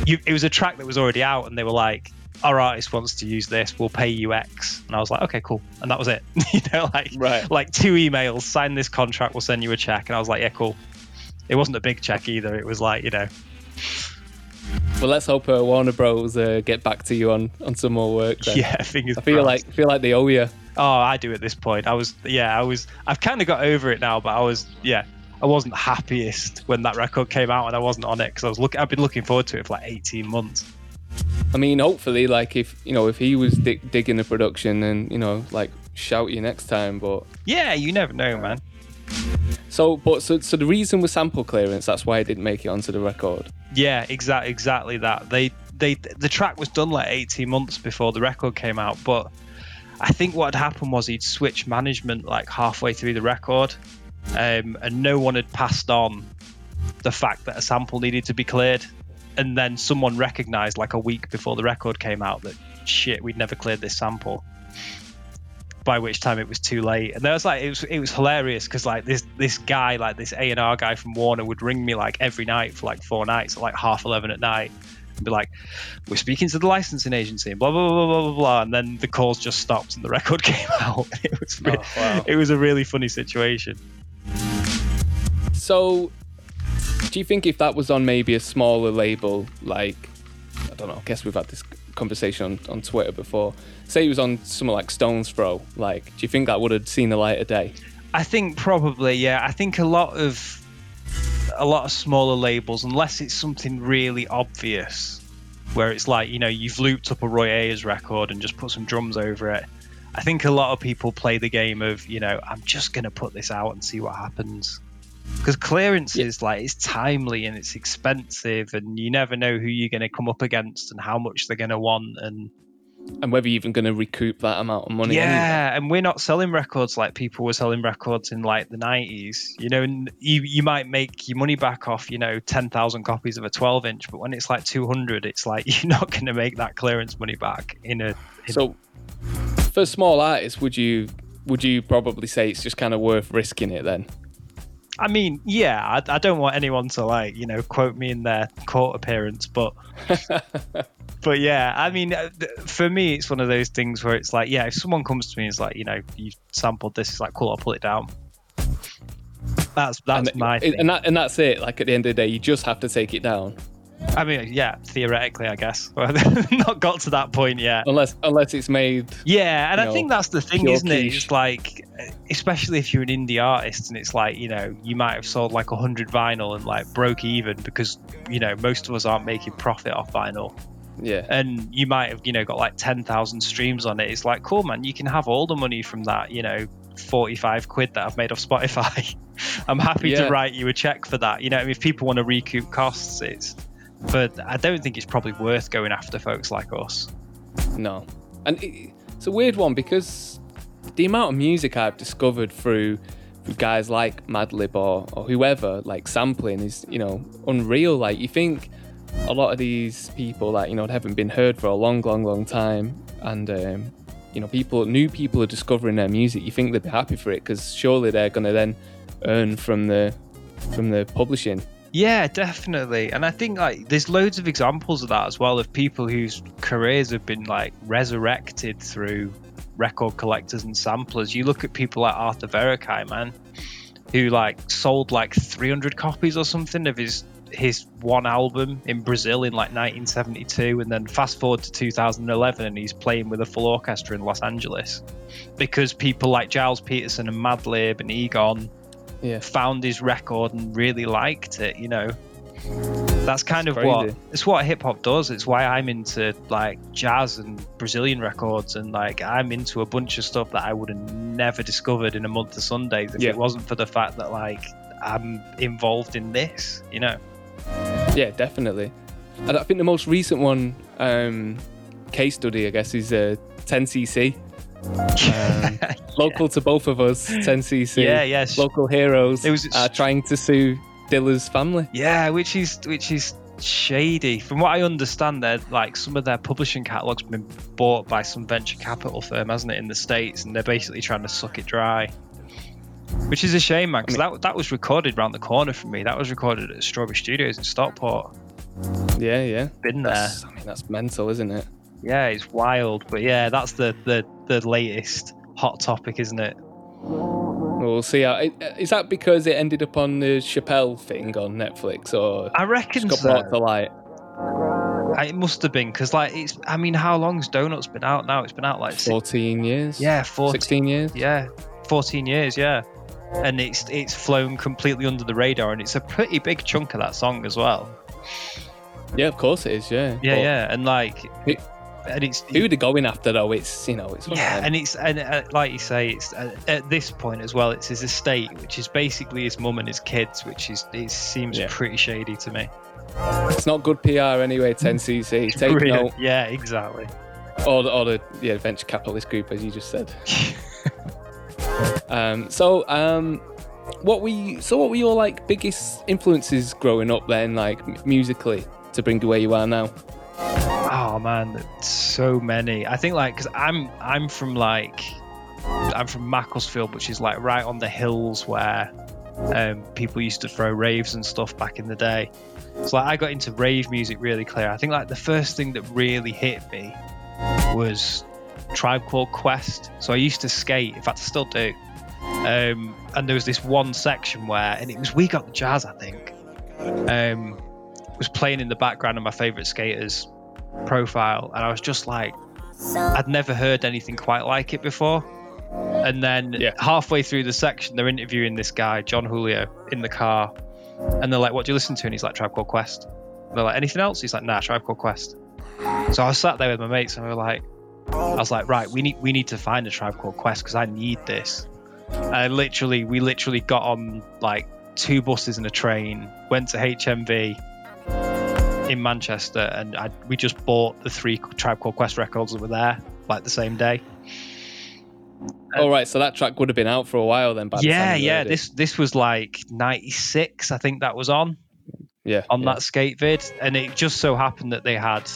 you, it was a track that was already out, and they were like, "Our artist wants to use this. We'll pay you X." And I was like, "Okay, cool." And that was it. [laughs] you know, like Right. like two emails, sign this contract, we'll send you a check. And I was like, "Yeah, cool." It wasn't a big check either. It was like, you know, Well, let's hope uh, Warner Bros. Uh, get back to you on, on some more work. Then. yeah, fingers. I feel crossed. like feel like they owe you. Oh, I do at this point. I was, yeah, I was. I've kind of got over it now, but I was, yeah, I wasn't happiest when that record came out and I wasn't on it because I was looking. I've been looking forward to it for like 18 months. I mean, hopefully, like if you know if he was dig- digging the production, then you know, like shout you next time. But Yeah, you never know, man. so, but so so the reason was sample clearance. That's why it didn't make it onto the record. Yeah, exactly, exactly that. They, they, the track was done like 18 months before the record came out, but I think what had happened was he'd switched management like halfway through the record, um, and no one had passed on the fact that a sample needed to be cleared. And then someone recognized like a week before the record came out that shit, we'd never cleared this sample. By which time it was too late, and there was like it was it was hilarious because like this this guy like this A and R guy from Warner would ring me like every night for like four nights at like half eleven at night and be like, "We're speaking to the licensing agency," and blah blah blah blah blah blah, and then the calls just stopped and the [laughs] record came out. [laughs] It was oh, re- Oh, wow. it was a really funny situation. So, do you think if that was on maybe a smaller label, like I don't know, I guess we've had this conversation on, on Twitter before. Say it was on somewhere like Stones Throw, like, do you think that would have seen the light of day? I think probably yeah. I think a lot of a lot of smaller labels, unless it's something really obvious, where it's like you know you've looped up a Roy Ayers record and just put some drums over it. I think a lot of people play the game of you know I'm just gonna put this out and see what happens. Because clearance is like it's timely and it's expensive, and you never know who you're going to come up against and how much they're going to want, and And whether you're even going to recoup that amount of money. anyway. yeah, and we're not selling records like people were selling records in like the nineties. You know, and you you might make your money back off, you know, ten thousand copies of a twelve inch, but when it's like two hundred, it's like [laughs] you're not going to make that clearance money back in a. In So, for small artists, would you would you probably say it's just kind of worth risking it then? I mean, yeah, I, I don't want anyone to like you know quote me in their court appearance, but [laughs] but yeah, I mean, uh, for me, it's one of those things where it's like, yeah, if someone comes to me and is like, you know, you sampled this, it's like, cool, I'll pull it down. That's that's and, my and that and that's it. Like at the end of the day, you just have to take it down, I mean, yeah, theoretically, I guess. [laughs] Not got to that point yet. unless unless it's made. Yeah, and I know, think that's the thing, isn't it? quiche. It's like, especially if you're an indie artist, and it's like, you know, you might have sold like hundred vinyl and like broke even because you know most of us aren't making profit off vinyl, Yeah. and you might have you know got like ten thousand streams on it. It's like, cool, man, you can have all the money from that, you know. 45 quid that I've made off Spotify. [laughs] I'm happy Yeah. to write you a check for that. You know, I mean, if people want to recoup costs, it's, but I don't think it's probably worth going after folks like us. No. And it, it's a weird one because the amount of music I've discovered through, guys like Madlib or, or whoever, like sampling, is, you know, unreal. Like, you think a lot of these people that, you know, haven't been heard for a long, long, long time. And, um, you know, people, new people are discovering their music. You think they'd be happy for it because surely they're going to then earn from the from the publishing. Yeah, definitely. And I think like there's loads of examples of that as well of people whose careers have been like resurrected through record collectors and samplers. You look at people like Arthur Verocai, man, who like sold like 300 copies or something of his his one album in Brazil in like 1972 and then fast forward to 2011 and he's playing with a full orchestra in Los Angeles because people like Gilles Peterson and Madlib and Egon Yeah. found his record and really liked it, you know. That's kind It's of what it's what hip hop does. It's why I'm into like jazz and Brazilian records and like I'm into a bunch of stuff that I would have never discovered in a month of Sundays if Yeah. it wasn't for the fact that like I'm involved in this, you know. Yeah, definitely. And I think the most recent one, um, case study, I guess, is uh, 10cc. Um, [laughs] Local to both of us, 10cc. Yeah, yes. Local heroes It was- are trying to sue Dilla's family. Yeah, which is which is shady. From what I understand, they're like some of their publishing catalogs been bought by some venture capital firm, hasn't it, in the states, and they're basically trying to suck it dry. Which is a shame, man, because that that was recorded round the corner from me. That was recorded at Strawberry Studios in Stockport. Yeah, yeah. Been there. That's, I mean, that's mental, isn't it? Yeah, it's wild, but yeah, that's the the the latest hot topic, isn't it? Oh, we'll see how. Uh, is that because it ended up on the Chappelle thing on Netflix, or I reckon just so. got brought to light? Uh, it must have been because, like, it's. I mean, how long's Donuts been out now? It's been out like six, 14 years. Yeah, 14, 16 years. Yeah, 14 years, yeah. And it's it's flown completely under the radar, and it's a pretty big chunk of that song as well. Yeah, of course it is. Yeah. Yeah, But yeah, and like, and it's Who they're going after though? It's you know, it's yeah, and it's and uh, like you say, it's uh, at this point as well. It's his estate, which is basically his mum and his kids, which is it seems Yeah. pretty shady to me. It's not good PR anyway. 10cc. [laughs] Take Really? note. Yeah, exactly. Or the, or the yeah, venture capitalist group, as you just said. [laughs] um, so um, what were you, so what were your like biggest influences growing up then, like m- musically, to bring you where you are now? Oh man, so many. I think like because I'm I'm from like I'm from Macclesfield, which is like right on the hills where um, people used to throw raves and stuff back in the day. So like I got into rave music really clear. I think like the first thing that really hit me was Tribe Called Quest. So I used to skate. In fact, I still do. Um, and there was this one section where, and it was We Got the Jazz, I think. Um, was playing in the background of my favorite skaters profile, and I was just like, I'd never heard anything quite like it before. And then halfway through the section, they're interviewing this guy, John Julio, in the car, and they're like, "What do you listen to?" And he's like, "Tribe Called Quest." And they're like, "Anything else?" He's like, "Nah, Tribe Called Quest." So I was sat there with my mates, and we were like, I was like, right, we need we need to find a tribe called Quest because I need this. And I literally, we literally got on like two buses and a train, went to HMV in Manchester, and I, we just bought the three Tribe Called Quest records that were there like the same day. All right, so that track would have been out for a while then. By the yeah, time yeah. This this was like '96, I think that was on. Yeah, on yeah. that skate vid, and it just so happened that they had.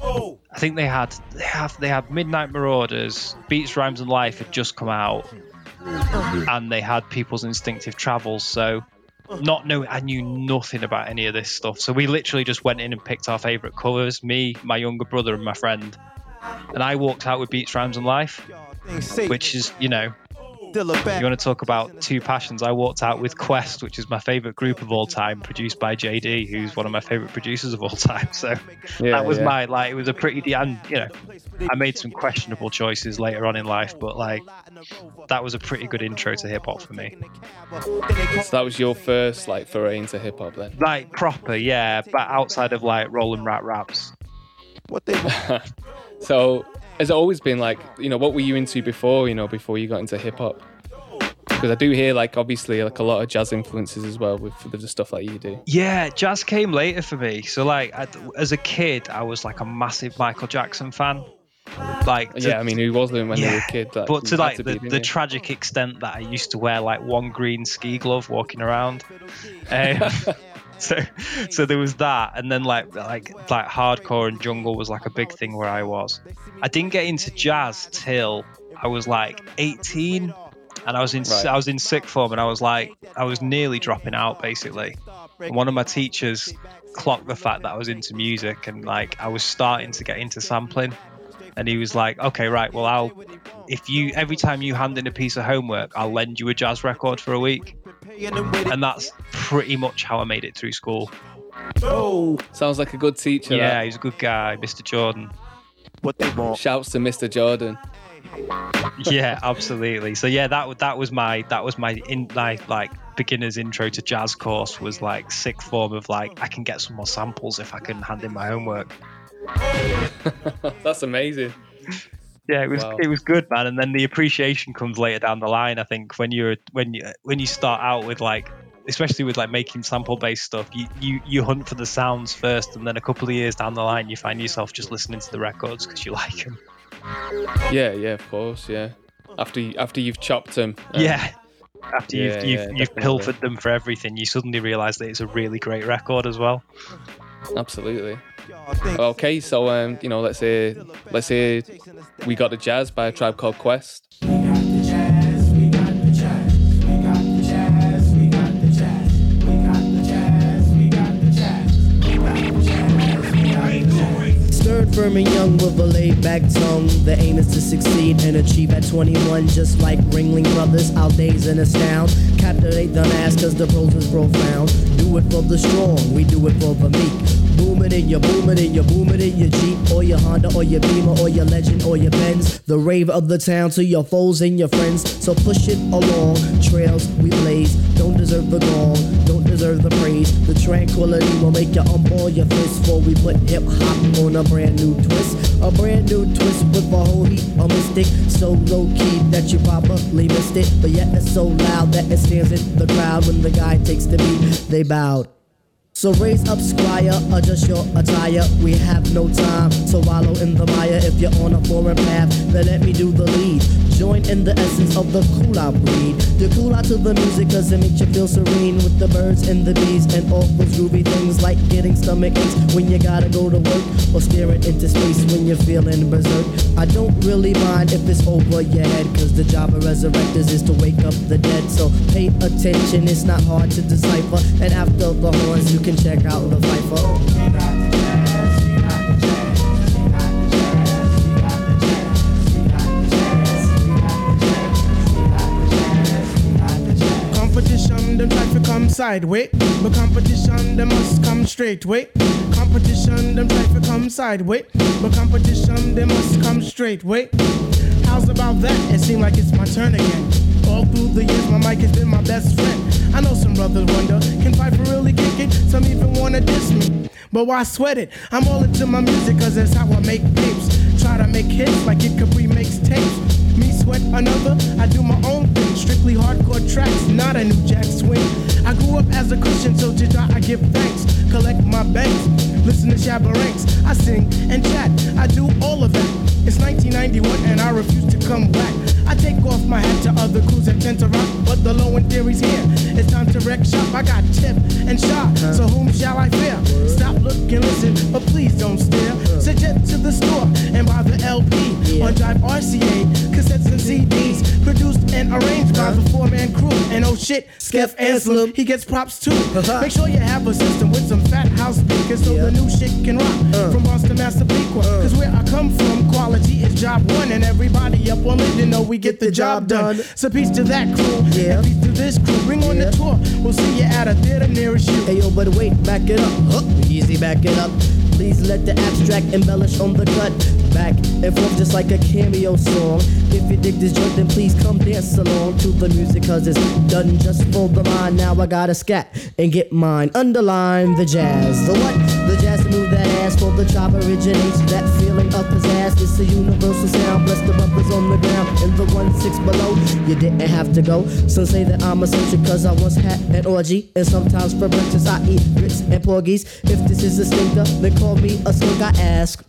Oh. I think they had they have they had Midnight Marauders, Beats, Rhymes, and Life had just come out, and they had People's Instinctive Travels. So, not knowing, I knew nothing about any of this stuff. So we literally just went in and picked our favorite covers. Me, my younger brother, and my friend, and I walked out with Beats, Rhymes, and Life, which is you know. You want to talk about two passions? I walked out with Quest, which is my favorite group of all time, produced by JD, who's one of my favorite producers of all time. So Yeah, that was yeah. my like. It was a pretty, and you know, I made some questionable choices later on in life, but like that was a pretty good intro to hip hop for me. So that was your first like foray into hip hop then. Like proper, yeah, but outside of like rolling rap raps. What they. [laughs] so has it always been like you know what were you into before you know before you got into hip hop? Because I do hear like obviously like a lot of jazz influences as well with, the stuff that you do. Yeah, jazz came later for me. So like, I, as a kid, I was like a massive Michael Jackson fan. Like, to- yeah, I mean who wasn't when they were a kid? Like, but to like be, the, didn't the tragic extent that I used to wear like one green ski glove walking around. [laughs] Um, [laughs] so so there was that, and then like like like hardcore and jungle was like a big thing where I was. I didn't get into jazz till I was like 18, and I was in Right. I was in sick form, and I was like I was nearly dropping out basically. And one of my teachers clocked the fact that I was into music and like I was starting to get into sampling and he was like, "Okay, right. Well, I'll if you every time you hand in a piece of homework, I'll lend you a jazz record for a week." And that's pretty much how I made it through school. Oh, sounds like a good teacher. yeah, that. he's a good guy, Mr. Jordan. What they want? Shouts to Mr. Jordan. yeah, absolutely. So yeah, that wa- that was my that was my in my like beginner's intro to jazz course was like sixth form of like I can get some more samples if I can hand in my homework. [laughs] That's amazing. Yeah, it was Wow. it was good, man. And then the appreciation comes later down the line. I think when you're when you when you start out with like, especially with like making sample based stuff, you, you you hunt for the sounds first, and then a couple of years down the line, you find yourself just listening to the records because you like them. Yeah, yeah, of course, yeah. After you, after you've chopped them. Um, yeah. After you've you've, yeah, you've pilfered them for everything, you suddenly realise that it's a really great record as well. Absolutely. Okay, so um, you know, let's say let's say we got the jazz by a tribe called Quest. Firm and young with a laid back tongue. The aim is to succeed and achieve at 21, just like Ringling Brothers. Our days and astound. Captivate the mass cause the prose is profound. Do it for the strong, we do it for the meek. Boom it in your boom it in your boom it in your Jeep or your Honda or your Beamer or your Legend or your Benz. The rave of the town to your foes and your friends. So push it along. Trails we blaze. Don't deserve the gong. Don't deserve the praise. The tranquility will make you unball your fist before we put hip hop on a brand new twist. A brand new twist with a whole heap of mystic. So low key that you probably missed it. But yet it's so loud that it stands in the crowd when the guy takes the beat. They bowed. So raise up, squire, adjust your attire. We have no time to wallow in the mire. If you're on a foreign path, then let me do the lead. Join in the essence of the cool out breed. The cool out to the music cause it makes you feel serene with the birds and the bees and all those groovy things like getting stomach aches when you gotta go to work or staring into space when you're feeling berserk. I don't really mind if it's over your head cause the job of resurrectors is to wake up the dead. So pay attention, it's not hard to decipher. And after the horns, you can check out the Phifer. Competition, them try to come sideways. But competition, them must come straight way. Competition, them try to come sideways. But competition, they must come straight way. How's about that? It seems like it's my turn again. All through the years, my mic has been my best friend. I know some brothers wonder, can Piper really kick it? Some even wanna diss me. But why sweat it? I'm all into my music, cause that's how I make tapes. Try to make hits like it Capri makes tapes. Me sweat another, I do my own thing. Strictly hardcore tracks, not a new jack swing. I grew up as a Christian, so to God I give thanks. Collect my banks, listen to Shabba Ranks. I sing and chat, I do all of that. It's 1991 and I refuse to come back. I take off my hat to other crews that tend to rock, but the low end theory's here. It's time to wreck shop. I got tip and shot, so whom shall I fear? Stop, look, and listen, but please don't stare. Suggest to the store and buy the LP on Jive RCA, cassettes and CDs, produced and arranged by the four-man crew. And oh shit, Skeff Anselm, he gets props too. Uh-huh. Make sure you have a system with some fat house speakers so the new shit can rock. Uh. From Boston, Massapequa, uh. cause where I come from, quality is job one, and everybody up on it, you know we get the job done. So peace to that crew, and peace to this crew. Bring on the tour, we'll see you at a theater nearest you. Hey yo, but wait, back it up. Huh, easy, back it up. Please let the abstract embellish on the cut. Back and forth just like a cameo song. If you dig this joint, then please come dance along to the music, cause it's done just for the mind. Now I gotta scat and get mine. Underline the jazz. The what? Jazz to move that ass for the job originates. That feeling of pizzazz. It's a universal sound. Bless the brothers on the ground in the one six below. You didn't have to go. Some say that I'm eccentric cause I once had an orgy. And sometimes for breakfast I eat grits and porgies. If this is a stinker, then call me a skunk, I ask.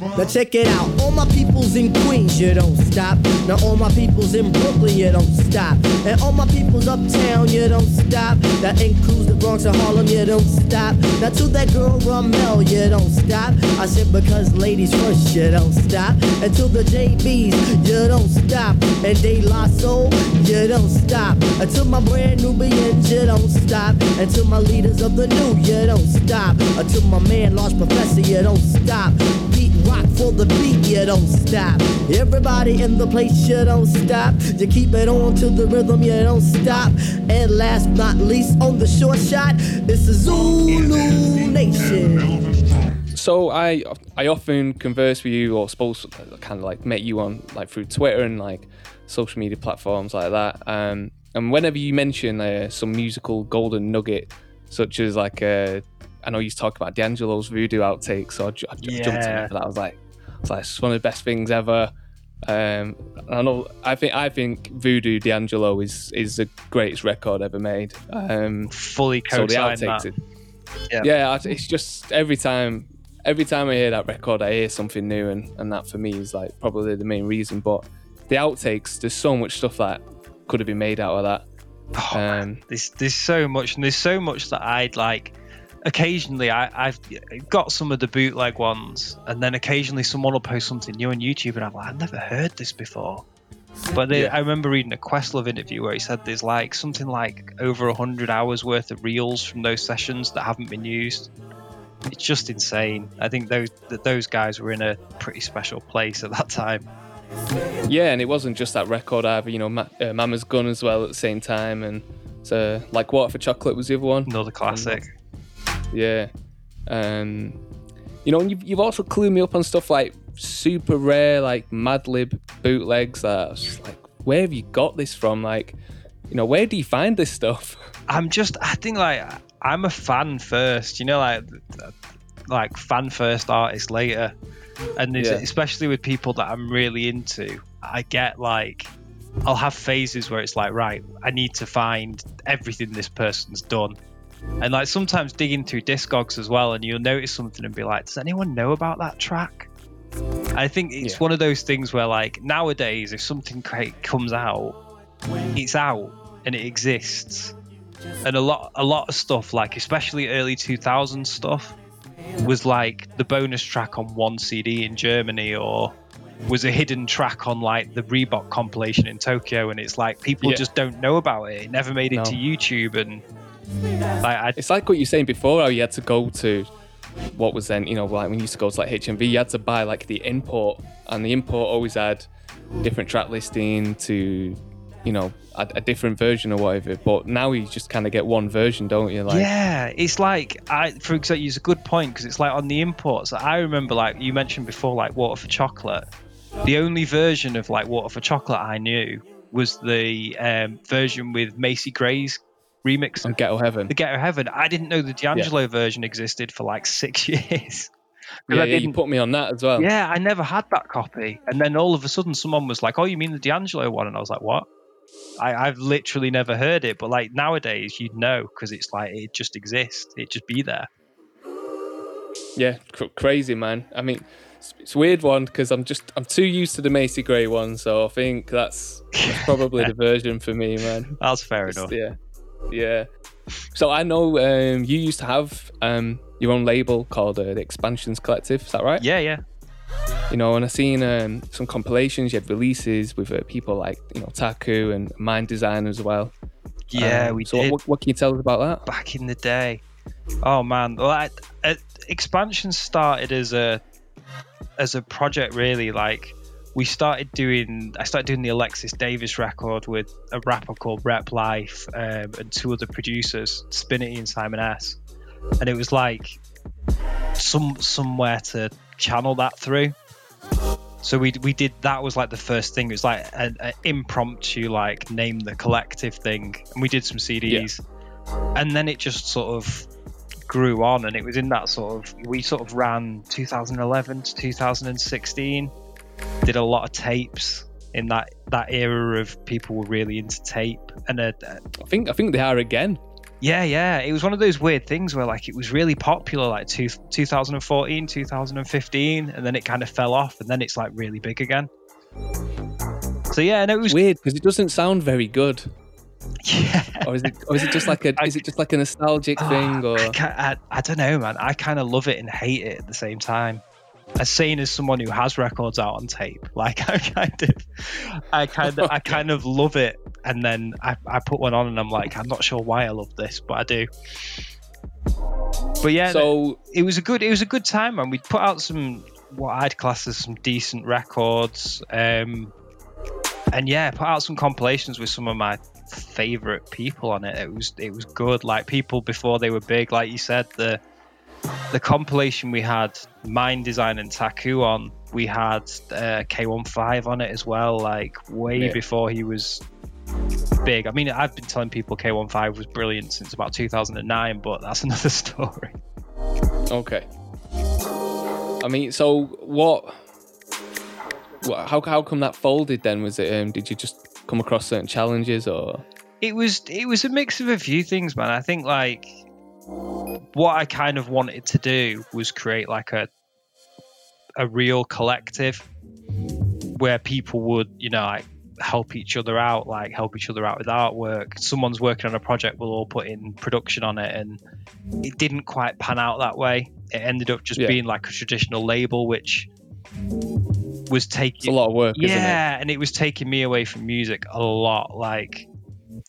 Now check it out, all my peoples in Queens, you don't stop. Now all my peoples in Brooklyn, you don't stop. And all my peoples uptown, you don't stop. That includes the Bronx and Harlem, you don't stop. Now to that girl Ramel, you don't stop. I said because ladies first, you don't stop. And to the JBs, you don't stop. And De La Soul, you don't stop. And to my brand Nubians, you don't stop. And to my leaders of the new, you don't stop. And to my man, Large Professor, you don't stop. Beat rock for the beat, you don't stop. Everybody in the place, you don't stop. You keep it on to the rhythm, you don't stop. And last but not least, on the short shot, it's the Zulu Nation. So I I often converse with you, or suppose kind of like met you on like through Twitter and like social media platforms like that. Um, and whenever you mention uh, some musical golden nugget, such as like uh, I know you talk about D'Angelo's Voodoo outtakes, so I, ju- I ju- jumped Yeah. it for that. I was like, it's like it's one of the best things ever. Um, I know. I think I think Voodoo D'Angelo is is the greatest record ever made. Um, Fully so co-sign outtakes, that. it- Yeah. yeah, it's just every time, every time I hear that record, I hear something new, and and that for me is like probably the main reason. But the outtakes, there's so much stuff that could have been made out of that. Um, There's there's so much, and there's so much that I'd like. Occasionally, I, I've got some of the bootleg ones, and then occasionally someone will post something new on YouTube, and I'm like, I've never heard this before. But they, Yeah. I remember reading a Questlove interview where he said there's like something like over hundred hours worth of reels from those sessions that haven't been used. It's just insane. I think those that those guys were in a pretty special place at that time. Yeah, and it wasn't just that record either. You know, Ma- uh, Mama's Gun as well at the same time, and so like Water for Chocolate was the other one. Another classic. Yeah, um, you know, and you've, you've also clued me up on stuff like super rare, like Madlib bootlegs. That I was just like, where have you got this from? Like, you know, where do you find this stuff? [laughs] I'm just, I think like I'm a fan first, you know, like like fan first, artist later, and Yeah. especially with people that I'm really into, I get like I'll have phases where it's like, right, I need to find everything this person's done. And like sometimes digging through discogs as well, and you'll notice something and be like, does anyone know about that track? I think it's Yeah. one of those things where like nowadays, if something great comes out, it's out and it exists. And a lot, a lot of stuff, like especially early 2000s stuff, was like the bonus track on one CD in Germany, or was a hidden track on like the Reebok compilation in Tokyo, and it's like people Yeah. just don't know about it. It never made it No. to YouTube, and like I, It's like what you're saying before, how you had to go to what was then, you know, like when you used to go to like HMV, you had to buy like the import, and the import always had different track listing to, you know, a, a different version or whatever. But now you just kind of get one version, don't you? Like, yeah, it's like I, for example, it's a good point because it's like on the imports. I remember, like you mentioned before, like Water for Chocolate. The only version of like Water for Chocolate I knew was the um, version with Macy Gray's remix on Ghetto Heaven. The Ghetto Heaven. I didn't know the D'Angelo version existed for like six [laughs] years. yeah, I yeah, you didn't- put me on that as well. Yeah, I never had that copy. And then all of a sudden, someone was like, "Oh, you mean the D'Angelo one?" And I was like, "What?" I, I've literally never heard it. But like nowadays, you'd know because it's like it just exists. It just be there. Yeah, cr- crazy man. I mean, it's, it's a weird one because I'm just I'm too used to the Macy Gray one, so I think that's, that's probably [laughs] the version for me, man. That's fair Just- enough. Yeah, yeah. So I know um, you used to have um, your own label called uh, the Expansions Collective. Is that right? Yeah, yeah. You know, and I've seen um, some compilations. You had releases with uh, people like you know Taku and Mndsgn as well. Yeah, Um, we so did. What, what can you tell us about that? back in the day. Oh man, well, I, uh, expansion started as a as a project really. Like we started doing, I started doing the Alexis Davis record with a rapper called Rep Life um, and two other producers, Spinity and Simon S. And it was like some somewhere to channel that through. So we we did that was like the first thing. It was like an, an impromptu like name the collective thing, and we did some CDs, and then it just sort of grew on, and it was in that sort of we sort of ran 2011 to 2016, did a lot of tapes in that that era of people were really into tape, and uh, I think I think they are again. yeah, yeah. It was one of those weird things where like it was really popular like two, 2014, 2015, and then it kind of fell off, and then it's like really big again. So yeah, and it was weird because it doesn't sound very good. [laughs] Yeah. Or is it? Or is it just like a? is it just like a nostalgic thing? Or I, I, I don't know, man. I kind of love it and hate it at the same time. As seen as someone who has records out on tape, [laughs] like I kind of, I kind of, I [laughs] kind of love it, and then I, I put one on and I'm like, I'm not sure why I love this, but I do. But yeah, So- it was a good, it was a good time, and We put out some what I'd class as some decent records, um, and yeah, put out some compilations with some of my favorite people on it. It was it was good. Like people before they were big, like you said, the the compilation we had Mndsgn and Taku on. We had uh, K15 on it as well. Like way Yeah. before he was big. I mean, I've been telling people K15 was brilliant since about 2009, but that's [laughs] another story. Okay. I mean, so what? what how how come that folded then? Was it? Um, did you just come across certain challenges or? It was it was a mix of a few things, man. I think like what I kind of wanted to do was create like a a real collective where people would, you know, like help each other out, like help each other out with artwork. Someone's working on a project, we'll all put in production on it, and it didn't quite pan out that way. It ended up just Yeah. being like a traditional label, which was taking It's a lot of work, isn't it? yeah, and it was taking me away from music a lot. Like,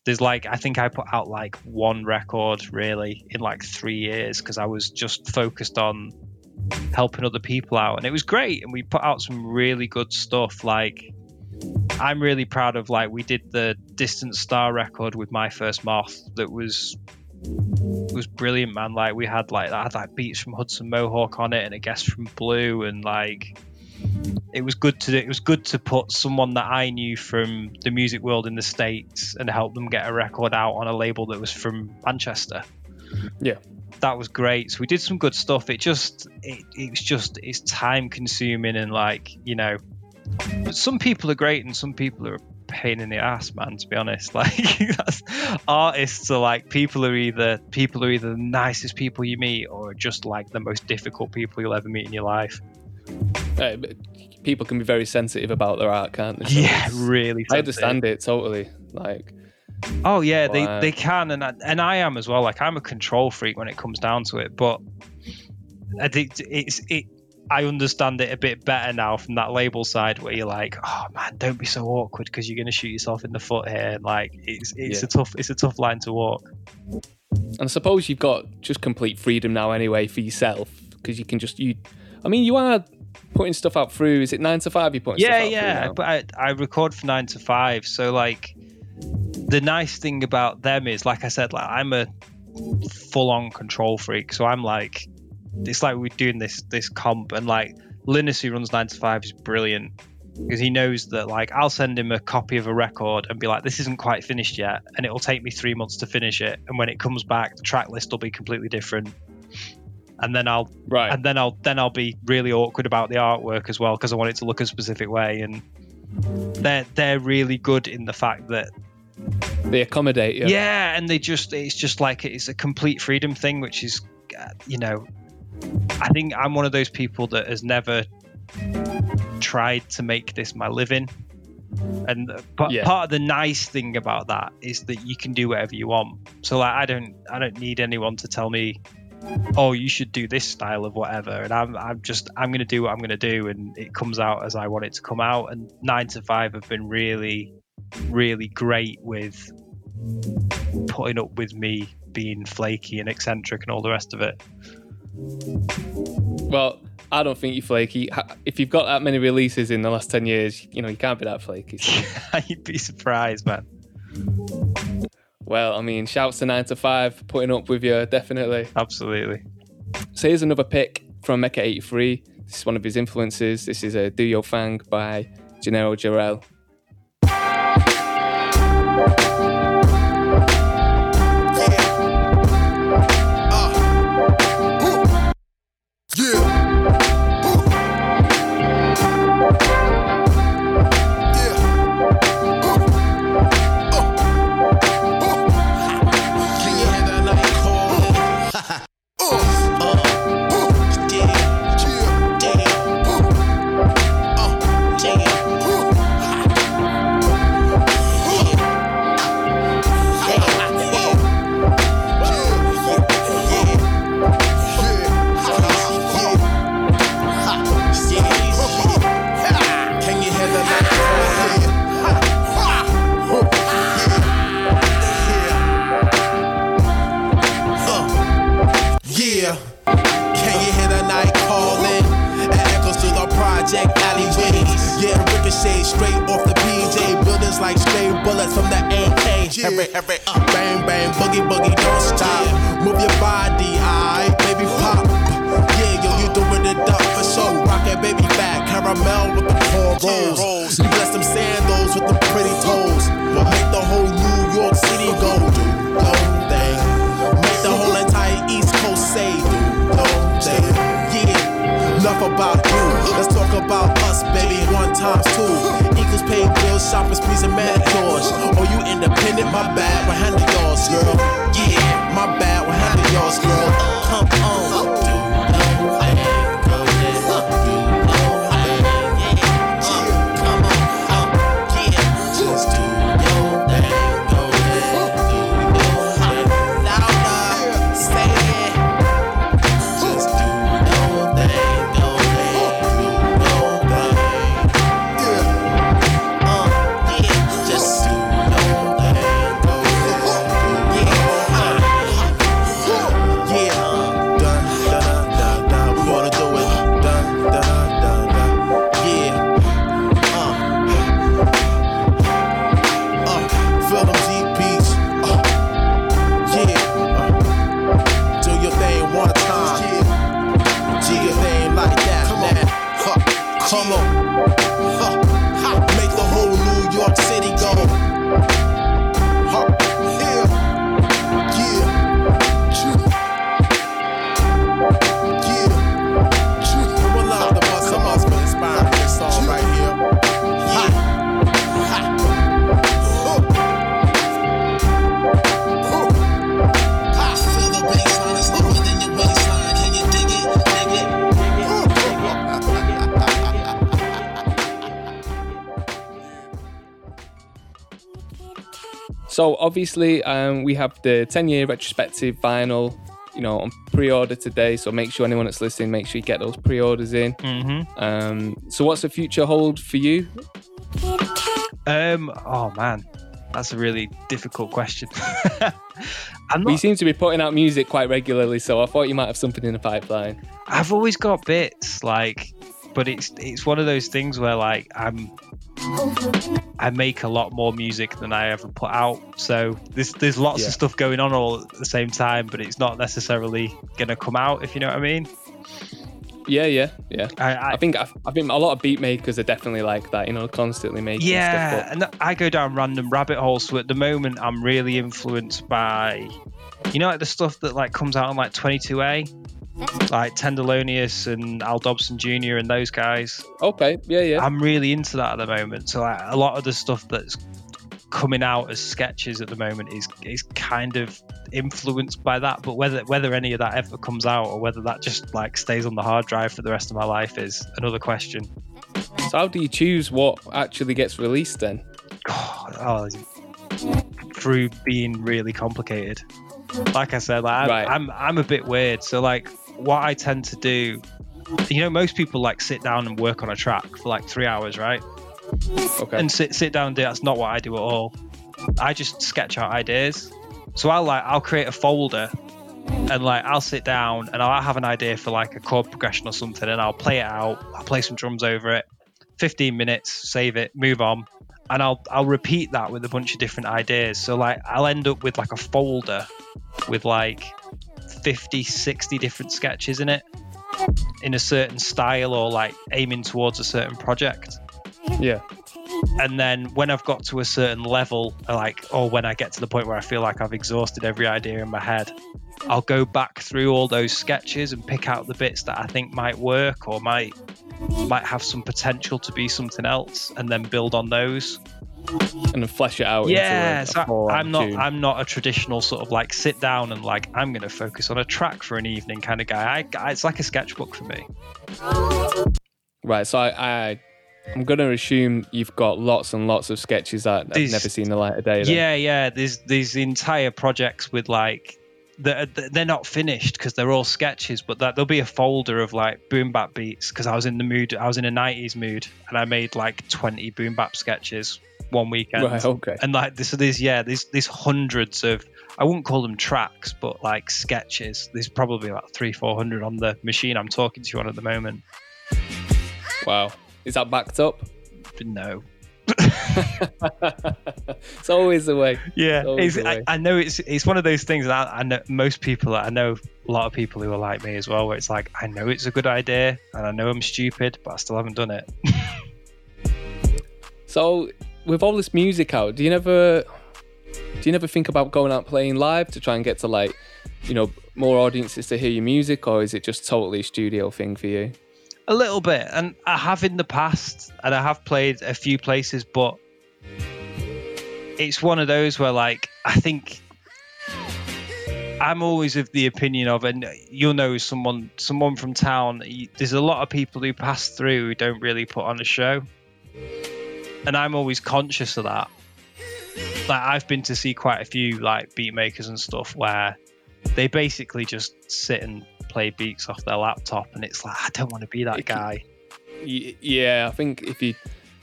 there's like I think I put out like one record really in like three years because I was just focused on helping other people out, and it was great. And we put out some really good stuff. Like, I'm really proud of like we did the Distant Star record with My First Moth that was was brilliant, man. Like we had like I had like beats from Hudson Mohawke on it and a guest from Blu, and like it was good to it was good to put someone that I knew from the music world in the states and help them get a record out on a label that was from Manchester. Yeah. That was great. So we did some good stuff. It just it, it was just it's time consuming and like you know, but some people are great and some people are a pain in the ass, man. To be honest, [laughs] like that's, artists are like people are either people are either the nicest people you meet or just like the most difficult people you'll ever meet in your life. Uh, people can be very sensitive about their art, can't they? Yeah, it's- really I understand it totally. Like, Oh yeah, they, Wow. they can, and I, and I am as well. Like I'm a control freak when it comes down to it, but I think it's it. I understand it a bit better now from that label side, where you're like, oh man, don't be so awkward because you're gonna shoot yourself in the foot here. Like it's it's Yeah. a tough it's a tough line to walk. and I suppose you've got just complete freedom now anyway for yourself because you can just you. I mean, you are putting stuff out through. Is it nine to five? You're putting yeah, stuff out yeah. But I, I record for nine to five, so like the nice thing about them is, like I said, like I'm a full-on control freak, so I'm like, it's like we're doing this this comp, and like Linus who runs nine to five is brilliant because he knows that like I'll send him a copy of a record and be like, this isn't quite finished yet, and it'll take me three months to finish it, and when it comes back, the track list will be completely different. And then I'll right. and then I'll then I'll be really awkward about the artwork as well because I want it to look a specific way and they're they're really good in the fact that They accommodate you. yeah, and they just it's just like it's a complete freedom thing which is you know I think I'm one of those people that has never tried to make this my living and but Yeah. part of the nice thing about that is that you can do whatever you want so like I don't I don't need anyone to tell me oh you should do this style of whatever and I'm I'm just I'm going to do what I'm going to do and it comes out as I want it to come out and 9 to 5 have been really really great with putting up with me being flaky and eccentric and all the rest of it. Well, I don't think you're flaky. If you've got that many releases in the last ten years, you know you can't be that flaky. so- [laughs] You'd be surprised, man. Well, I mean, shouts to nine to five, putting up with you, definitely. Absolutely. So here's another pick from Mecha 83. This is one of his influences. This is a Do Your Fang by Gennaro Jarrell. bullets from the AK. Every, every, uh, bang, bang, boogie, boogie, don't stop. Move your body, I, baby, pop. Yeah, yo, you doing it up for show? Rocket baby back, caramel with the corn rolls. You bless them sandals with the pretty toes. We Make the whole New York City go. go. Enough about you. Let's talk about us, baby. One times two equals pay bills, shopping sprees, and manicures. Oh, you independent? My bad. We'll handle yours, girl. Yeah, my bad. We'll handle yours, girl. Come on. So obviously, um, we have the 10 year retrospective vinyl, you know, on pre-order today. So make sure anyone that's listening, make sure you get those pre-orders in. Mm-hmm. Um, so what's the future hold for you? Um. Oh man, that's a really difficult question. [laughs] I'm We not. seem to be putting out music quite regularly, so I thought you might have something in the pipeline. I've always got bits like, but it's it's one of those things where like I'm. I make a lot more music than I ever put out, so there's there's lots Yeah. of stuff going on all at the same time, but it's not necessarily gonna come out if you know what I mean. Yeah, yeah, yeah. I, I, think I, I think a lot of beat makers are definitely like that. You know, constantly making Yeah, stuff. and I go down random rabbit holes. So at the moment, I'm really influenced by, you know, like the stuff that like comes out on like 22A, like Tenderlonius and Al Dobson Jr. and those guys. Okay, yeah, yeah. I'm really into that at the moment. So like, a lot of the stuff that's coming out as sketches at the moment is is kind of influenced by that. But whether whether any of that ever comes out or whether that just like stays on the hard drive for the rest of my life is another question. So how do you choose what actually gets released then? [sighs] oh, through being really complicated. Like I said, like, I'm, Right. I'm I'm a bit weird. So like, what I tend to do, you know, most people like sit down and work on a track for like three hours, right? Okay. And sit sit down and do. That's not what I do at all. I just sketch out ideas. So I'll like I'll create a folder and like I'll sit down and I'll have an idea for like a chord progression or something and I'll play it out. I'll play some drums over it. 15 minutes, save it, move on. And I'll I'll repeat that with a bunch of different ideas. So like I'll end up with like a folder with like 50, 60 different sketches in it in a certain style or like aiming towards a certain project. Yeah. And then when I've got to a certain level, uh, like, or when I get to the point where I feel like I've exhausted every idea in my head, I'll go back through all those sketches and pick out the bits that I think might work or might might have some potential to be something else, and then build on those. And then flesh it out. Yeah, into a, so a I'm not tune. I'm not a traditional sort of like sit down and like I'm going to focus on a track for an evening kind of guy. I, it's like a sketchbook for me. Right, so I, I I'm gonna assume you've got lots and lots of sketches that have never seen the light of day. Then. Yeah, yeah. There's these entire projects with like they're, they're not finished because they're all sketches, but that there'll be a folder of like boom bap beats because I was in the mood. I was in a '90s mood, and I made like 20 boom bap sketches one weekend. Right, okay. And like this, so there's yeah, there's there's hundreds of. I wouldn't call them tracks, but like sketches. There's probably about three, four hundred on the machine I'm talking to you on at the moment. Wow, is that backed up? No. [laughs] it's always the way. Yeah, It's it's, the I. I know it's it's one of those things. that I, I know most people. I know a lot of people who are like me as well. Where it's like I know it's a good idea, and I know I'm stupid, but I still haven't done it. [laughs] So, with all this music out, do you never do you never think about going out playing live to try and get to like, you know, more audiences to hear your music, or is it just totally studio thing for you? A little bit, and I have in the past, and I have played a few places, but it's one of those where, like, I think I'm always of the opinion of, and you'll know someone, someone from town. There's a lot of people who pass through who don't really put on a show, and I'm always conscious of that. Like, I've been to see quite a few like beat makers and stuff where they basically just sit and play beats off their laptop, and it's like I don't want to be that guy. Y- yeah, I think if you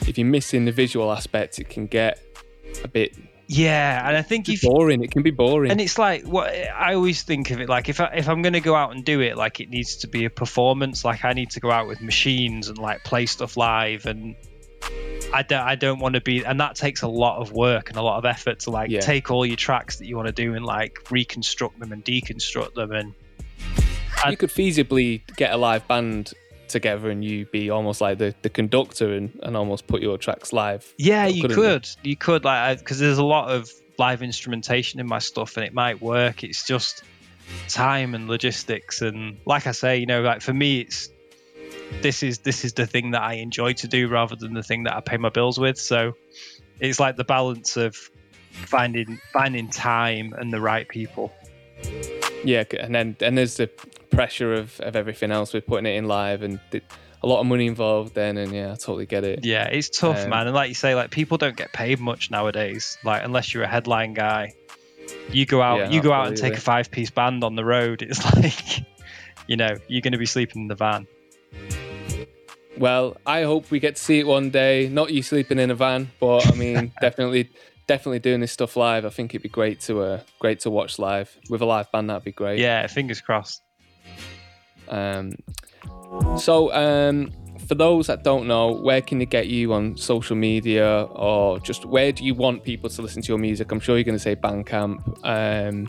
if you're missing the visual aspect, it can get a bit Yeah, and I think if boring. It can be boring. and it's like what I always think of it like if I, if I'm gonna go out and do it, like it needs to be a performance. Like I need to go out with machines and like play stuff live, and I don't I don't want to be, and that takes a lot of work and a lot of effort to like Yeah. take all your tracks that you want to do and like reconstruct them and deconstruct them and you could feasibly get a live band together and you be almost like the, the conductor and, and almost put your tracks live. Yeah, you could. You could like because there's a lot of live instrumentation in my stuff, and it might work. It's just time and logistics, and like I say, you know, like for me, it's this is this is the thing that I enjoy to do rather than the thing that I pay my bills with. So it's like the balance of finding finding time and the right people. Yeah, and then and there's the pressure of, of everything else with putting it in live and th- a lot of money involved then and yeah, I totally get it. Yeah, it's tough, Um, man. And like you say, like people don't get paid much nowadays. Like unless you're a headline guy, you go out, Yeah, you go out and take absolutely. a five piece band on the road. It's [laughs] like, you know, you're going to be sleeping in the van. Well, I hope we get to see it one day. Not you sleeping in a van, but I mean, [laughs] definitely, definitely doing this stuff live. I think it'd be great to, uh, great to watch live with a live band. That'd be great. Yeah, fingers crossed. Um, so, um, for those that don't know, where can they get you on social media, or just where do you want people to listen to your music? I'm sure you're going to say Bandcamp. Um,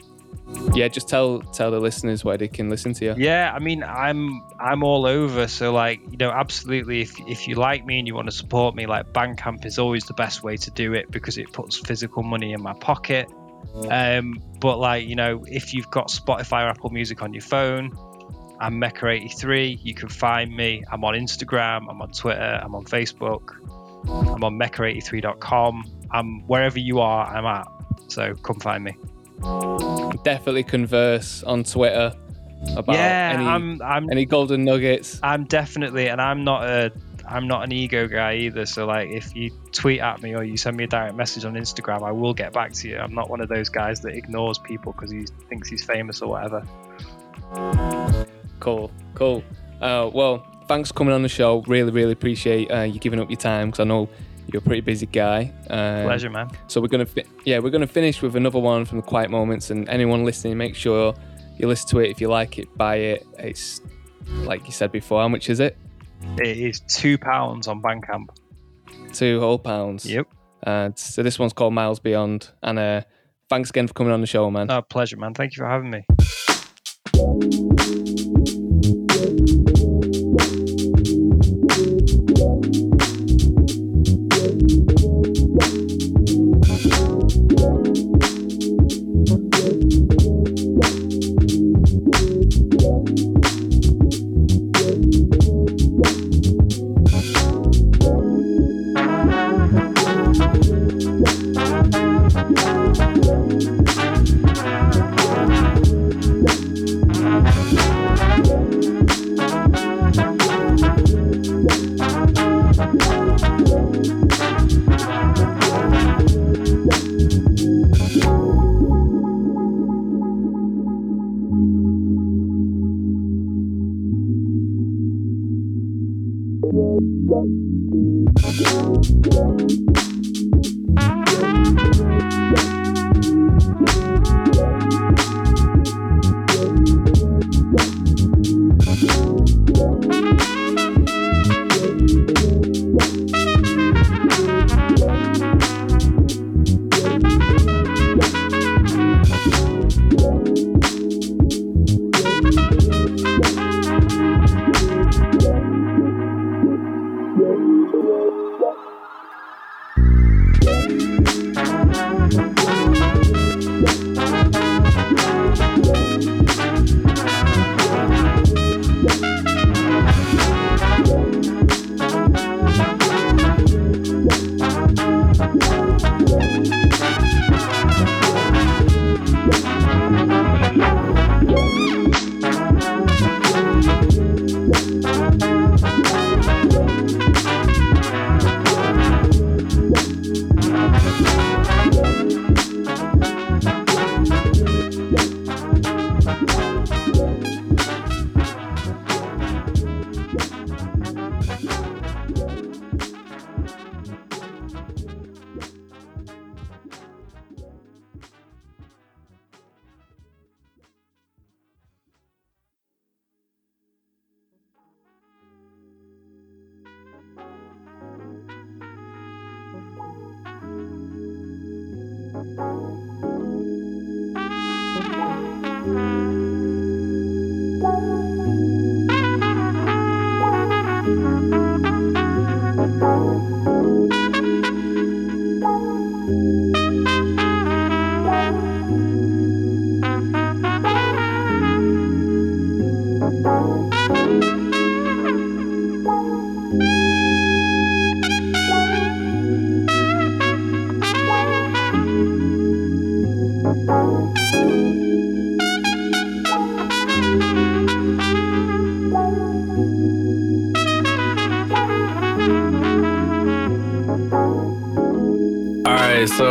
yeah, just tell tell the listeners where they can listen to you. Yeah, I mean, I'm I'm all over. So like, you know, absolutely. If if you like me and you want to support me, like Bandcamp is always the best way to do it because it puts physical money in my pocket. Um, but like, you know, if you've got Spotify or Apple Music on your phone, I'm Mecha83. You can find me. I'm on Instagram. I'm on Twitter. I'm on Facebook. I'm on Mecha83.com. I'm wherever you are. I'm at. So come find me. Definitely converse on Twitter about Yeah, any I'm- I'm- any golden nuggets. I'm definitely, and I'm not a, I'm not an ego guy either. So like, if you tweet at me or you send me a direct message on Instagram, I will get back to you. I'm not one of those guys that ignores people because he thinks he's famous or whatever. Cool, cool. Uh, well, thanks for coming on the show. Really, really appreciate uh, you giving up your time because I know you're a pretty busy guy. Um, Pleasure, man. So we're gonna, fi- yeah, we're gonna finish with another one from the Quiet Moments, and anyone listening, make sure you listen to it. If you like it, buy it. It's like you said before. How much is it? It is two pounds on Bandcamp. Two whole pounds. Yep. And so this one's called Miles Beyond. And uh, thanks again for coming on the show, man. Oh, pleasure, man. Thank you for having me.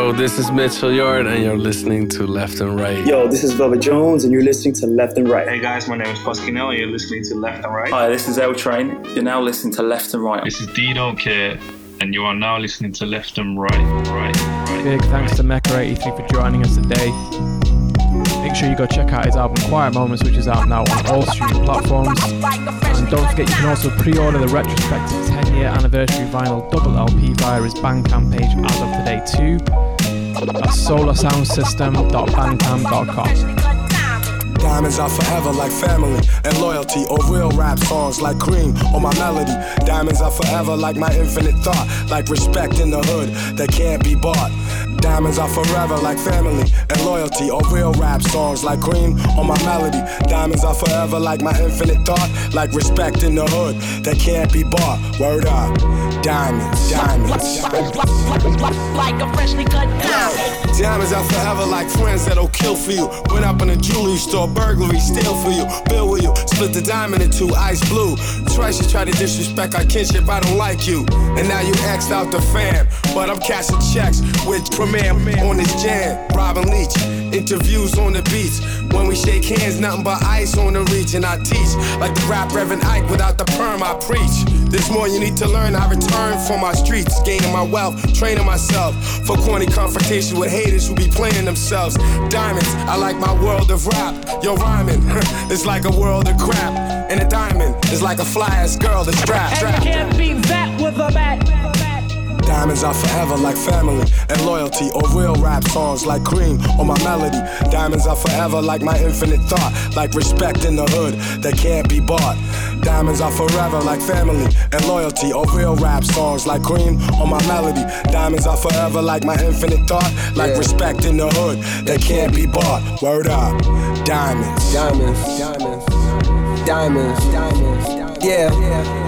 so this is Mitchell Yard, and you're listening to Left and Right. Yo, this is Velvet Jones, and you're listening to Left and Right. Hey guys, my name is Pasquinel, and you're listening to Left and Right. Hi, this is L Train. You're now listening to Left and Right. This is D Don't Care, and you are now listening to Left and Right. Right. right. Big thanks to Mecha 83 for joining us today. Make sure you go check out his album Quiet Moments, which is out now on all streaming platforms. And don't forget, you can also pre order the retrospective 10 year anniversary vinyl double LP via his Bandcamp page as of today, too. That's solarsoundsystem.bandcamp.com. Diamonds are forever like family and loyalty or real rap songs like cream or my melody. Diamonds are forever like my infinite thought, like respect in the hood that can't be bought. Diamonds are forever like family and loyalty or real rap songs like cream on my melody. Diamonds are forever like my infinite thought, like respect in the hood that can't be bought. Word up. Diamonds, diamonds. Like a freshly cut diamond. Diamonds are forever like friends that'll kill for you. Went up in a jewelry store, burglary, steal for you. Bill with you, split the diamond in two, ice blue. Twice you try to disrespect our kinship, I don't like you. And now you axed out the fam. But I'm cashing checks with Premier on his jam. Robin Leach, interviews on the beach. When we shake hands, nothing but ice on the reach. And I teach like the rap Reverend Ike without the perm, I preach. This more you need to learn. I return for my streets, gaining my wealth, training myself for corny confrontation with haters who be playing themselves. Diamonds, I like my world of rap. Yo, rhyming, [laughs] it's like a world of crap. And a diamond is like a fly ass girl that's strapped. And you can't beat that with a bat. Diamonds are forever like family and loyalty or real rap songs like cream or my melody. Diamonds are forever like my infinite thought, like respect in the hood that can't be bought. Diamonds are forever like family and loyalty or real rap songs like cream or my melody. Diamonds are forever like my infinite thought, like respect in the hood that can't be bought. Word up. Diamonds. Diamonds. Diamonds. Diamonds. Diamonds. Yeah.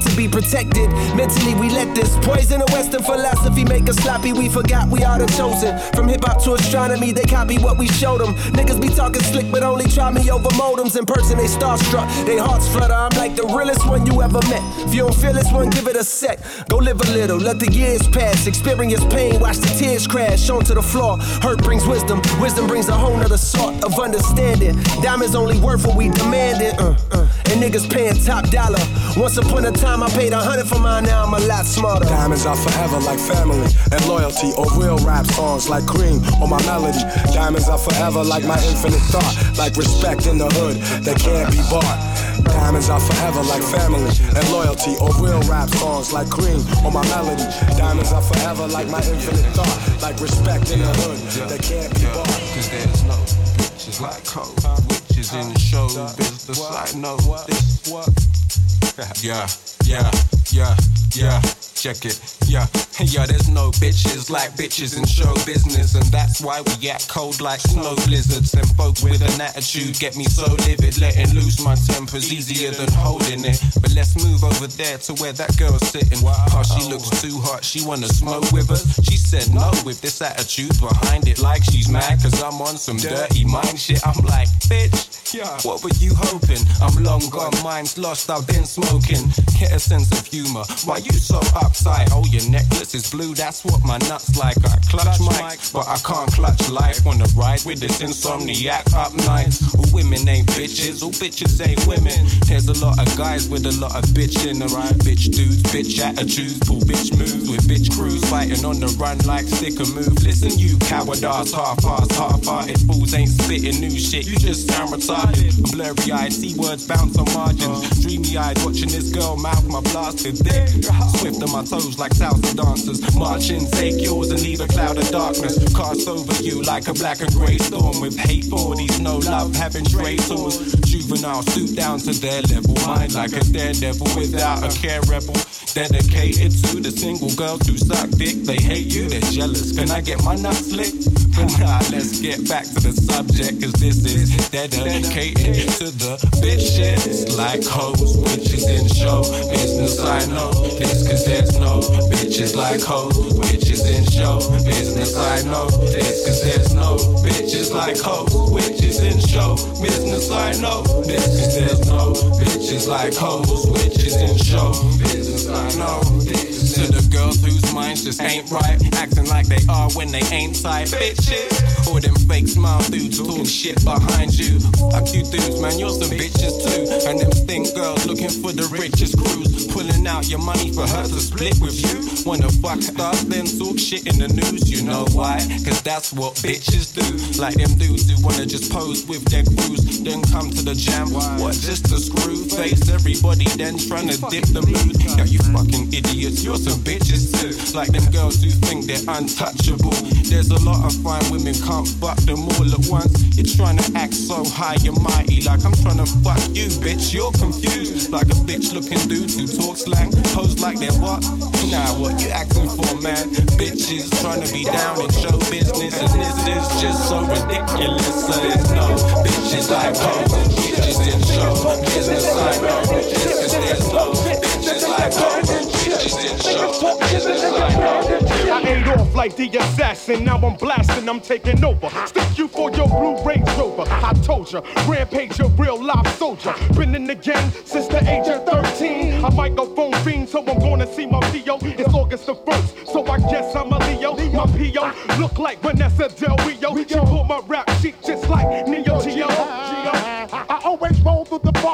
to be protected. Mentally, we let this poison of Western philosophy make us sloppy. We forgot we are the chosen. From hip hop to astronomy, they copy what we showed them. Niggas be talking slick, but only try me over modems. In person, they starstruck, they hearts flutter. I'm like the realest one you ever met. If you don't feel this one, give it a sec. Go live a little, let the years pass. Experience pain, watch the tears crash onto the floor. Hurt brings wisdom, wisdom brings a whole nother sort of understanding. Diamonds only worth what we demanding. Uh, uh. And niggas paying top dollar. Once upon a time, I paid a hundred for mine, now I'm a lot smarter. Diamonds are forever like family and loyalty or real rap songs like cream or my melody. Diamonds are forever like my infinite thought, like respect in the hood that can't be bought. Diamonds are forever like family and loyalty or real rap songs like cream or my melody. Diamonds are forever like my infinite thought, like respect in the hood that can't be bought. Cause there's no bitches like cold, witches in the show business. I know this. Yeah, yeah, yeah, yeah. Check it, yeah, [laughs] yeah. There's no bitches like bitches in show business, and that's why we act cold like snow blizzards. And folks with an attitude get me so livid, letting loose my temper's easier than holding it. But let's move over there to where that girl's sitting. Cause she looks too hot, she wanna smoke with us. She said no with this attitude behind it, like she's mad cause I'm on some dirty mind shit. I'm like, bitch, what were you hoping? I'm long gone, mind's lost, I've been smoking. Get a sense of humor. Why you so uptight? Oh, your necklace is blue, that's what my nuts like. I clutch mic, but I can't clutch life. Wanna ride with this insomniac up nights. All women ain't bitches, all bitches ain't women. There's a lot of guys with a lot of bitch in them. Right? Bitch dudes, bitch attitudes, pull bitch moves with bitch crews fighting on the run like sticker move. Listen, you coward ass, half ass, half hearted fools ain't spitting new shit. You just sound retarded. I'm blurry eyed, see words bounce on margins. Uh-huh. Dreamy eyed, watching this girl mouth my blasted dick. Swift on my my toes like salsa dancers. March in, take yours and leave a cloud of darkness. Cast over you like a black and grey storm with hate for these no love having stray tours. Juvenile suit down to their level. Mind like a daredevil without a care rebel. Dedicated to the single girls who suck dick. They hate you, they're jealous. Can I get my nuts licked? But nah, let's get back to the subject, cause this is dedicated to the bitches like hoes, witches in show business. I know this, cause there's no bitches like hoes, witches in show business. I know this, cause there's no bitches like hoes, witches in show business. I know this, cause there's no bitches like hoes, witches in show business. I know just ain't right, acting like they are when they ain't tight, bitches. Or them fake smile dudes talking shit behind you. Fuck you dudes, man, you're some bitches too. And them stink girls looking for the richest crews, pulling out your money for her to split with you. Wanna fuck stars, then talk shit in the news, you know why? Cause that's what bitches do. Like them dudes who wanna just pose with their crews, then come to the jam. What, just to screw face everybody, then trying to dip the mood. Yeah, you fucking idiots, you're some bitches too. Like them girls who think they're untouchable. There's a lot of fine women, can't fuck them all at once. You're trying to act so high and mighty, like I'm trying to fuck you, bitch. You're confused, like a bitch looking dude who talks slang, pose like they're what? Nah, what you acting for, man? Bitches trying to be down in show business, and this is just so ridiculous. So there's no bitches like hoes, bitches in show business. Know this, cause there's no bitches like hoes, I. Ain't off like the assassin. Now I'm blasting, I'm taking over. Stick you for your blue Range Rover. I told ya, rampage a real live soldier. Been in the game since the age of 13. A microphone fiend, so I'm gonna see my PO. It's August the 1st, so I guess I'm a Leo. My PO look like Vanessa Del Rio. She pulled my rap sheet just like Neo Geo.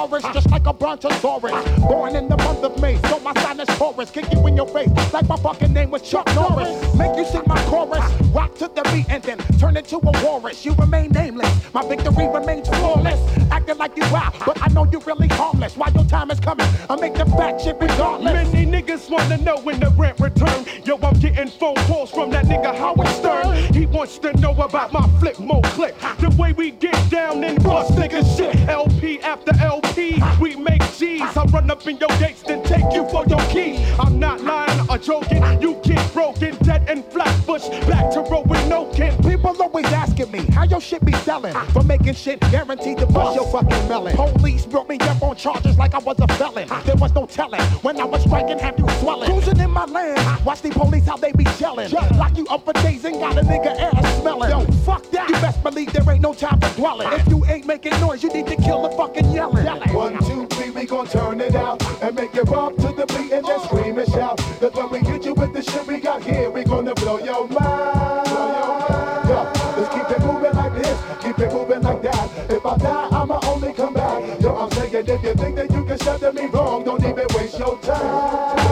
Forest just like a brontosaurus. Born in the month of May, so my sign is Taurus. Kick you in your face like my fucking name was Chuck Norris. Make you sing my chorus, rock to the beat, and then turn into a walrus. You remain nameless, my victory remains flawless. Acting like you wild, but I know you really harmless. While your time is coming, I make the fat shit regardless. Many niggas wanna know when the rent return. Yo, I'm getting phone calls from that nigga Howard Stern. He wants to know about my flip mode clip. The way we get down and bust nigga shit. LP after LP, we make G's. I run up in your gates, then take you for your key. I'm not lying or joking. You get broken, dead and flatbush. Back to road with no kin. People always asking me how your shit be selling for making shit guaranteed to bust your fucking melon. Police brought me up on charges like I was a felon. There was no telling when I was striking, have you swelling? Cruising in my land, watch the police how they be yelling. Lock you up for days and got a nigga ass smelling. Yo, fuck that. You best believe there ain't no time for dwelling. If you ain't making noise, you need to kill the fucking yelling. One, two, three, we gon' turn it out and make it bump to the beat and then scream and shout. Cause when we get you with the shit we got here, we gonna blow your mind. Blow your mind. Yo, let's keep it moving like this, keep it moving like that. If I die, I'ma only come back. Yo, I'm saying if you think that you can shut me wrong, don't even. Waste your time.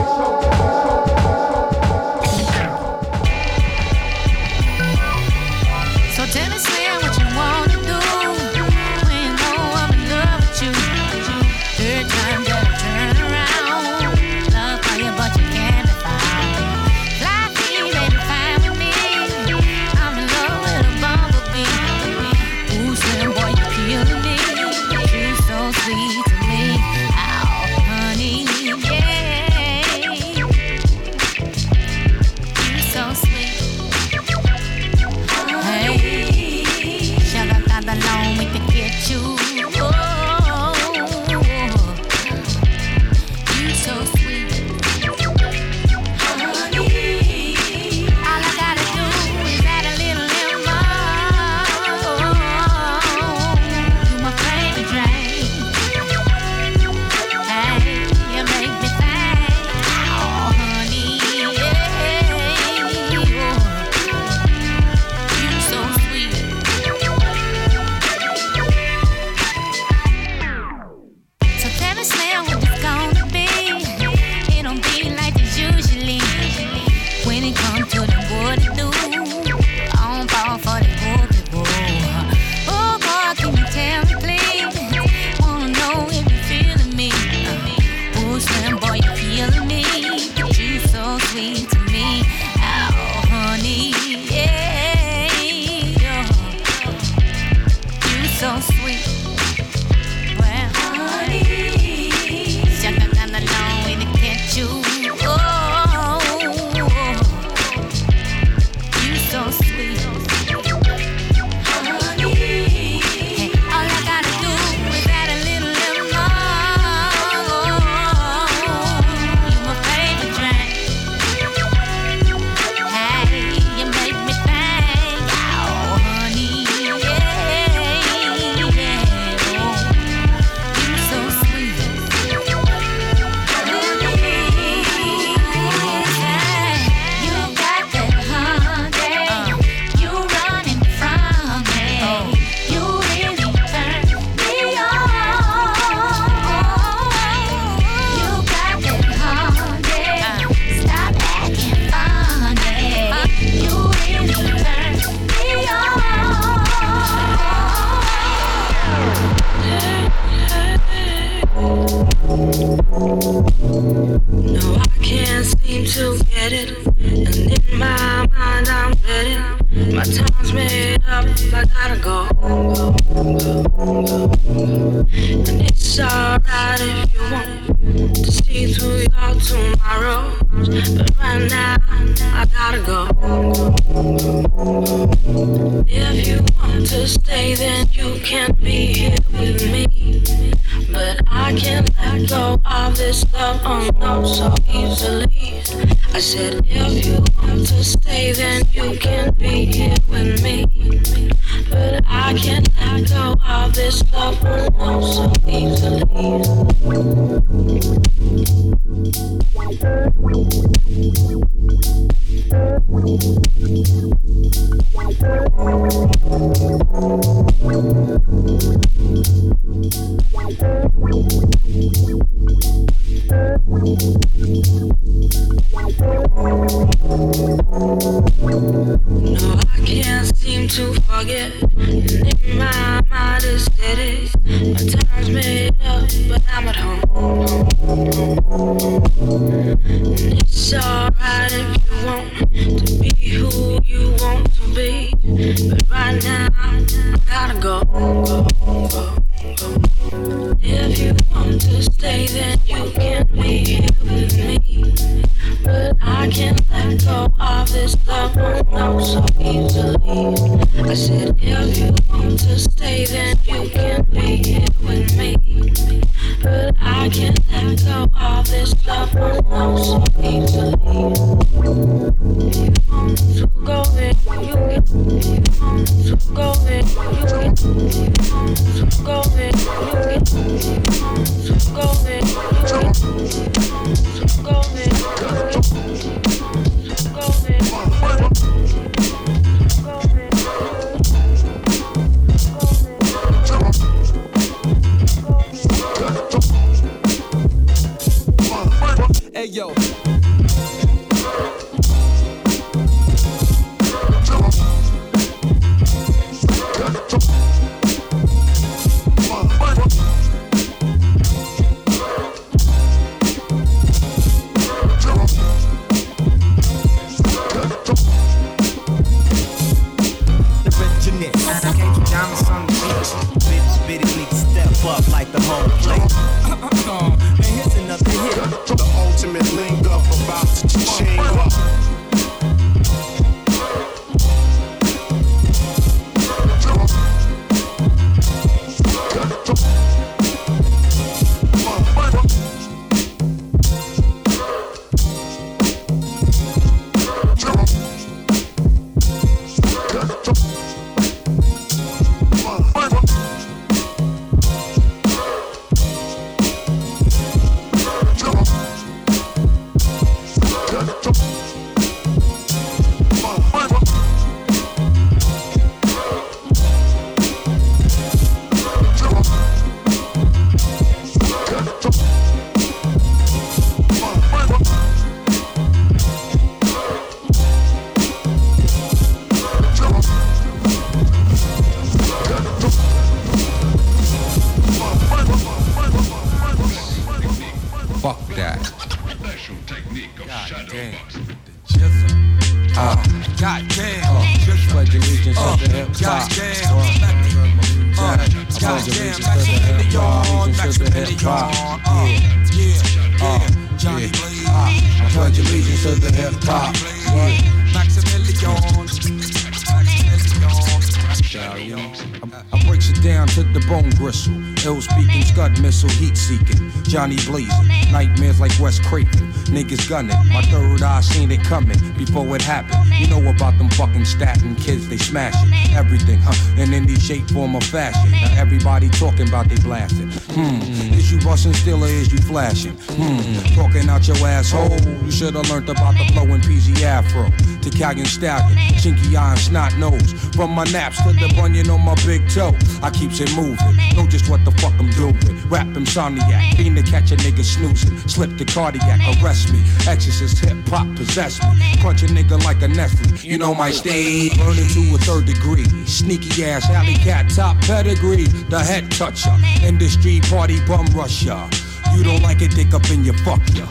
form, of fashion. Now everybody talking about they blasting. Hmm, is you busting still or is you flashing? Hmm, talking out your asshole. You should have learned about the flow in PG Afro. Italian stallion, chinky eye and snot nose. From my naps to the bunion on my big toe, I keeps it moving. Know just what the fuck I'm doing. Rap insomniac, fiend to catch a nigga snoozing. Slip the cardiac, arrest me. Exorcist hip hop possess me. A nigga like a Nestle. You know my stain. Burning to a third degree. Sneaky ass alley cat, top pedigree. The head toucher. Industry party bum rusher. You don't like it, dick up in your fuck ya.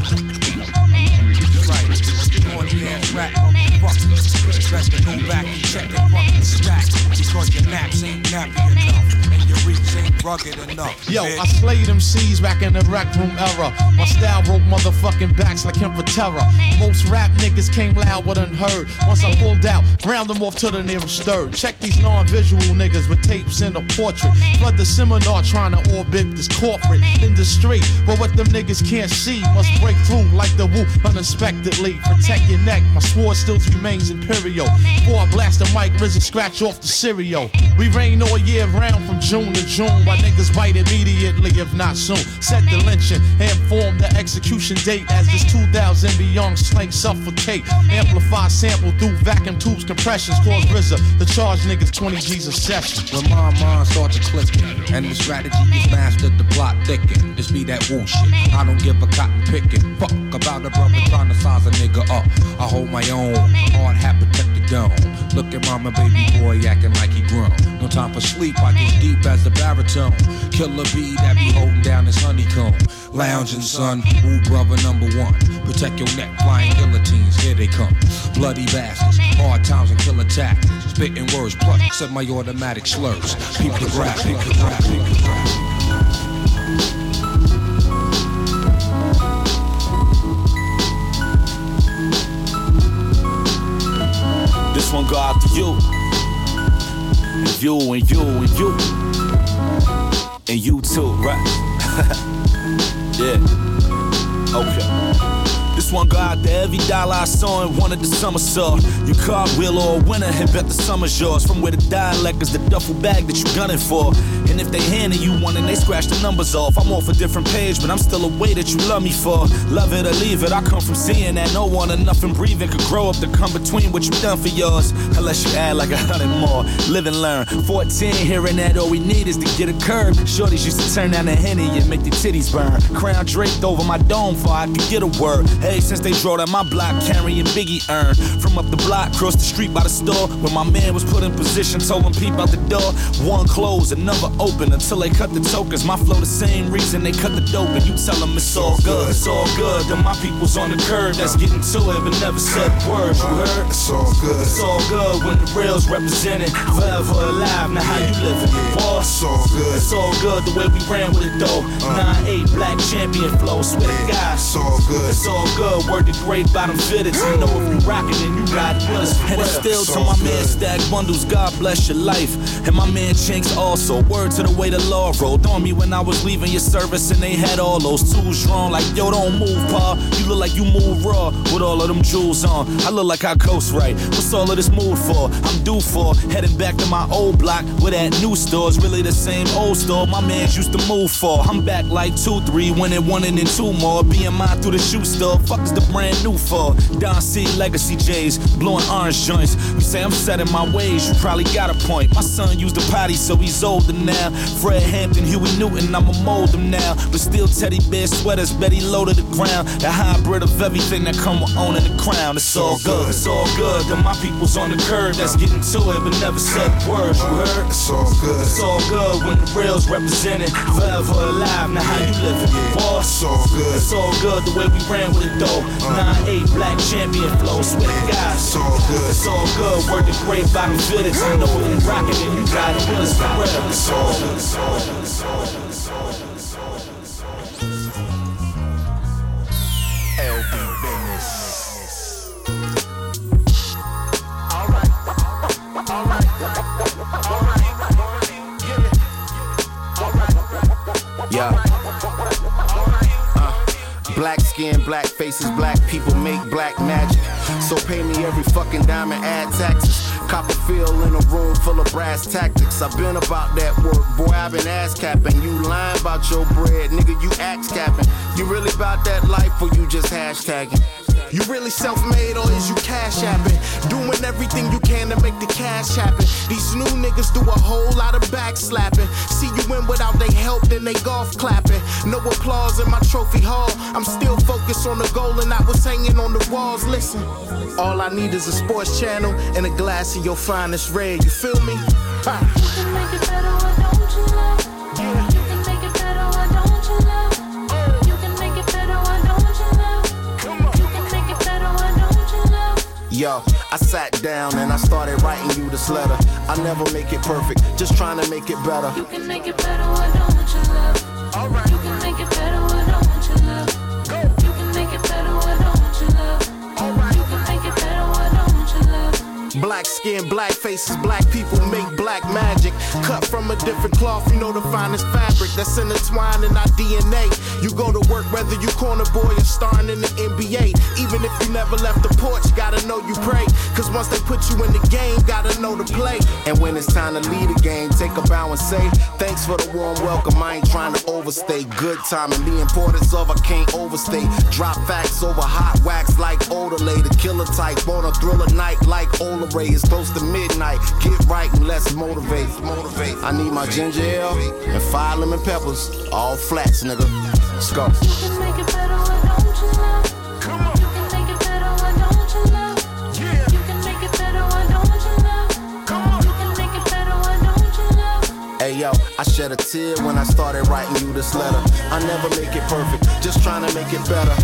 Best to go back and check the fucking stack because your naps ain't nappy enough. Reach ain't rugged enough. Yo, bitch. I slayed them C's back in the rec room era. My style broke motherfucking backs like him for terror. Most rap niggas came loud but unheard. Once I pulled out, round them off to the nearest third. Check these non-visual niggas with tapes in a portrait. Flood the seminar trying to orbit this corporate industry. But what them niggas can't see must break through like the Wu unexpectedly. Protect your neck, my sword still remains imperial. Before I blast the mic, RZA scratch off the cereal. We rain all year round from June to June. Why niggas bite immediately, if not soon. Set the lynching and form the execution date as this 2000 beyond slang suffocate. Amplify sample through vacuum tubes, compressions, cause RZA to charge niggas 20 G's a session. When my mind starts to clicking and the strategy is mastered, the plot thicken. This be that Wu shit. I don't give a cotton picking. Fuck about a brother trying to size a nigga up. I hold my own. Hard hat protect dome. Look at mama, baby boy acting like he grown. No time for sleep. I get deep as the baritone. Killer bee that be holding down his honeycomb. Lounging son, Wu brother number one. Protect your neck, flying guillotines. Here they come. Bloody bastards. Hard times and killer tactics. Spitting words plus semi-automatic slurs. People rap, people rap, people rap. One go out to you. And you and you and you. And you too, right? [laughs] yeah. Okay. Go out to every dollar I saw and wanted the summer saw. You cartwheel or a winner and bet the summer's yours. From where the dialect is the duffel bag that you gunning for. And if they handing you one and they scratch the numbers off, I'm off a different page, but I'm still a way that you love me for. Love it or leave it, I come from seeing that no one or nothing breathing could grow up to come between what you done for yours. Unless you add like a hundred more. Live and learn. 14, hearing that all we need is to get a curb. Shorties used to turn down the henny and make their titties burn. Crown draped over my dome for I could get a word. Hey, since they drove down my block carrying Biggie earn. From up the block, cross the street by the store, where my man was put in position, told him peep out the door. One closed, another open until they cut the tokens. My flow the same reason they cut the dope, and you tell them it's all good, it's all good. Then my people's on the curb that's getting to it, but never said words. You heard? It's all good. It's all good when the rails represented. Forever alive, now how you living? Boss, it's all good. It's all good the way we ran with it though. Uh. 9-8 black champion flow, swear to God. It's all good. It's all good. Word to great bottom fitteds. You know if you rockin' then you ride with us. And it's still to my man Stack Bundles, God bless your life. And my man Chinx also. Word to the way the law rolled on me when I was leaving your service and they had all those tools drawn. Like, yo, don't move, pa. You look like you move raw with all of them jewels on. I look like I coast right. What's all of this mood for? I'm due for heading back to my old block where that new store's really the same old store my mans used to move for. I'm back like two, three, winning one and then two more. Mine through the shoe store. Fuck is the brand new for? Don C Legacy J's, blowing orange joints. You say I'm set in my ways, you probably got a point. My son used a potty, so he's older now. Fred Hampton, Huey Newton, I'ma mold him now. But still teddy bear sweaters, Betty low to the ground. The hybrid of everything that come with owning the crown. It's all good, it's all good. Then my people's on the curb that's getting to it, but never said words. You heard? It's all good. It's all good when the rails represented. Forever alive, now how you living? It's all good. It's all good the way we ran with it though. 9-8 black champion flow, swear to God. It's all good. It's all good. Word to great bottom fitteds. You know you rockin' then you got it. It's for real. It's all good. It's all good. It's all good. It's all good. It's all good. It's all good. LB business. Black skin, black faces, black people make black magic. So pay me every fucking dime and add taxes. Cop a feel in a room full of brass tactics. I've been about that work, boy. I've been ass capping. You lying about your bread, nigga. You axe capping. You really about that life or you just hashtagging? You really self-made or is you cash apping? Doing everything you can to make the cash happen. These new niggas do a whole lot of backslapping. See you win without they help, then they golf clapping. No applause in my trophy hall. I'm still focused on the goal and I was hanging on the walls. Listen, all I need is a sports channel and a glass of your finest red. You feel me? I sat down and I started writing you this letter. I never make it perfect, just trying to make it better. You can make it better, why don't you love? Alright. Black skin, black faces, black people make black magic. Cut from a different cloth, you know the finest fabric that's intertwined in our DNA. You go to work whether you corner boy or starring in the NBA. Even if you never left the porch, gotta know you pray. Cause once they put you in the game, gotta know to play. And when it's time to lead a game, take a bow and say, Thanks for the warm welcome. I ain't trying to overstay. Good time and the importance of I can't overstate. Drop facts over hot wax like Odelay. The killer type on a thriller night like Ola Ray. It's close to midnight. Get right and let's motivate. Motivate. I need my ginger ale and five lemon peppers. All flats, nigga. Let's go. You can make it better, why don't you love? Come on. You can make it better, why don't you love? Yeah. You can make it better, why don't you love? Come on. You can make it better, why don't you love? Hey yo, I shed a tear when I started writing you this letter. I never make it perfect, just trying to make it better.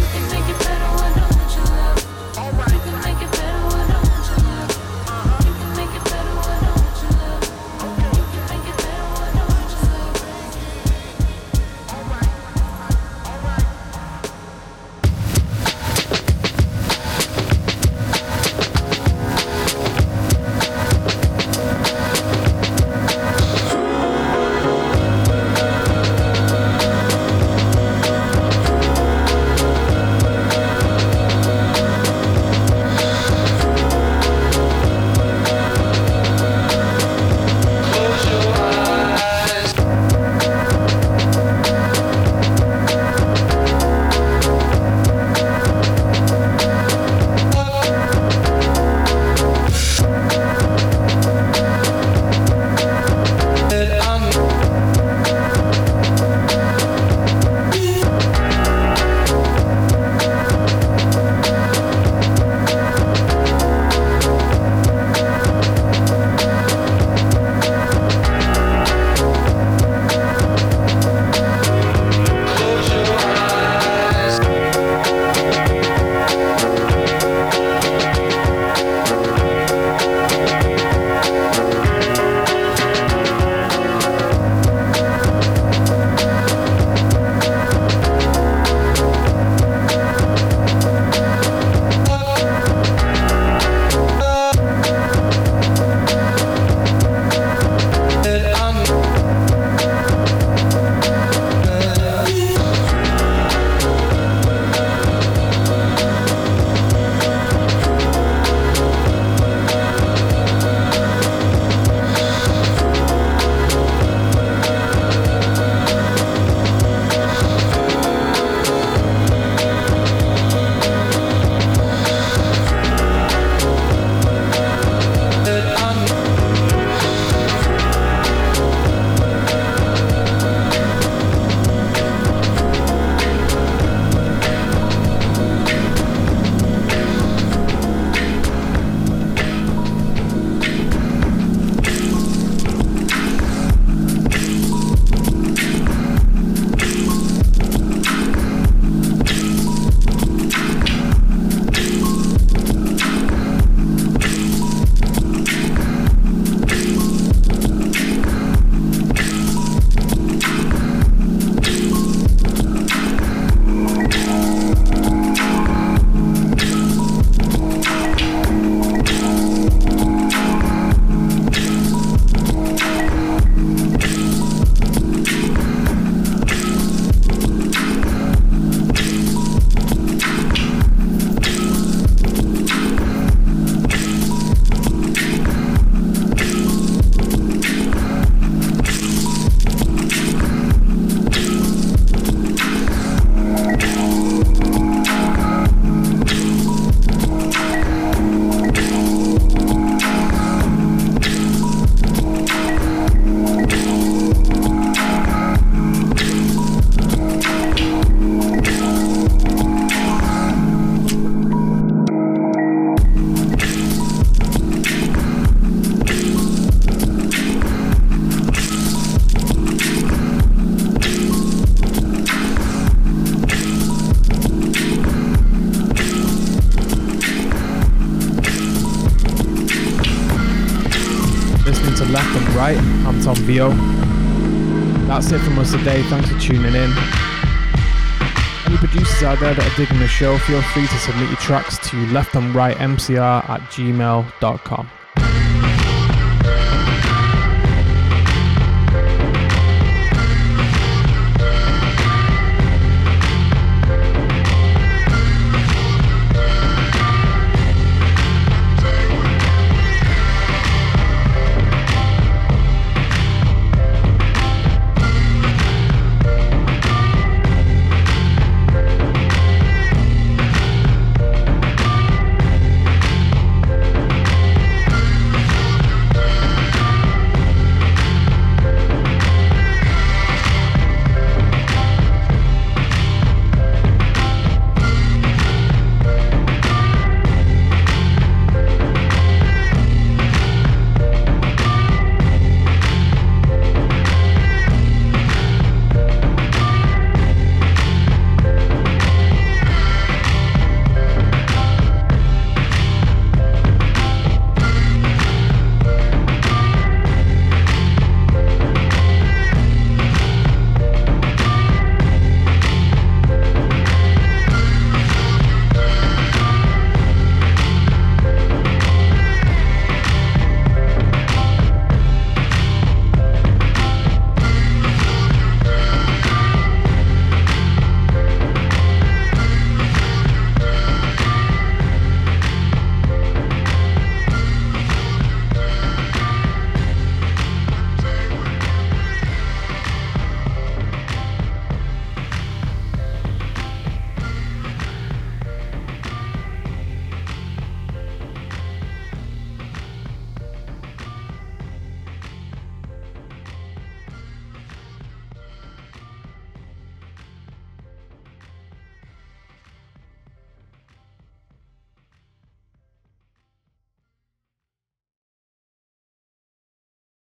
Today. Thanks for tuning in. Any producers out there that are digging the show, feel free to submit your tracks to leftandrightmcr at gmail.com.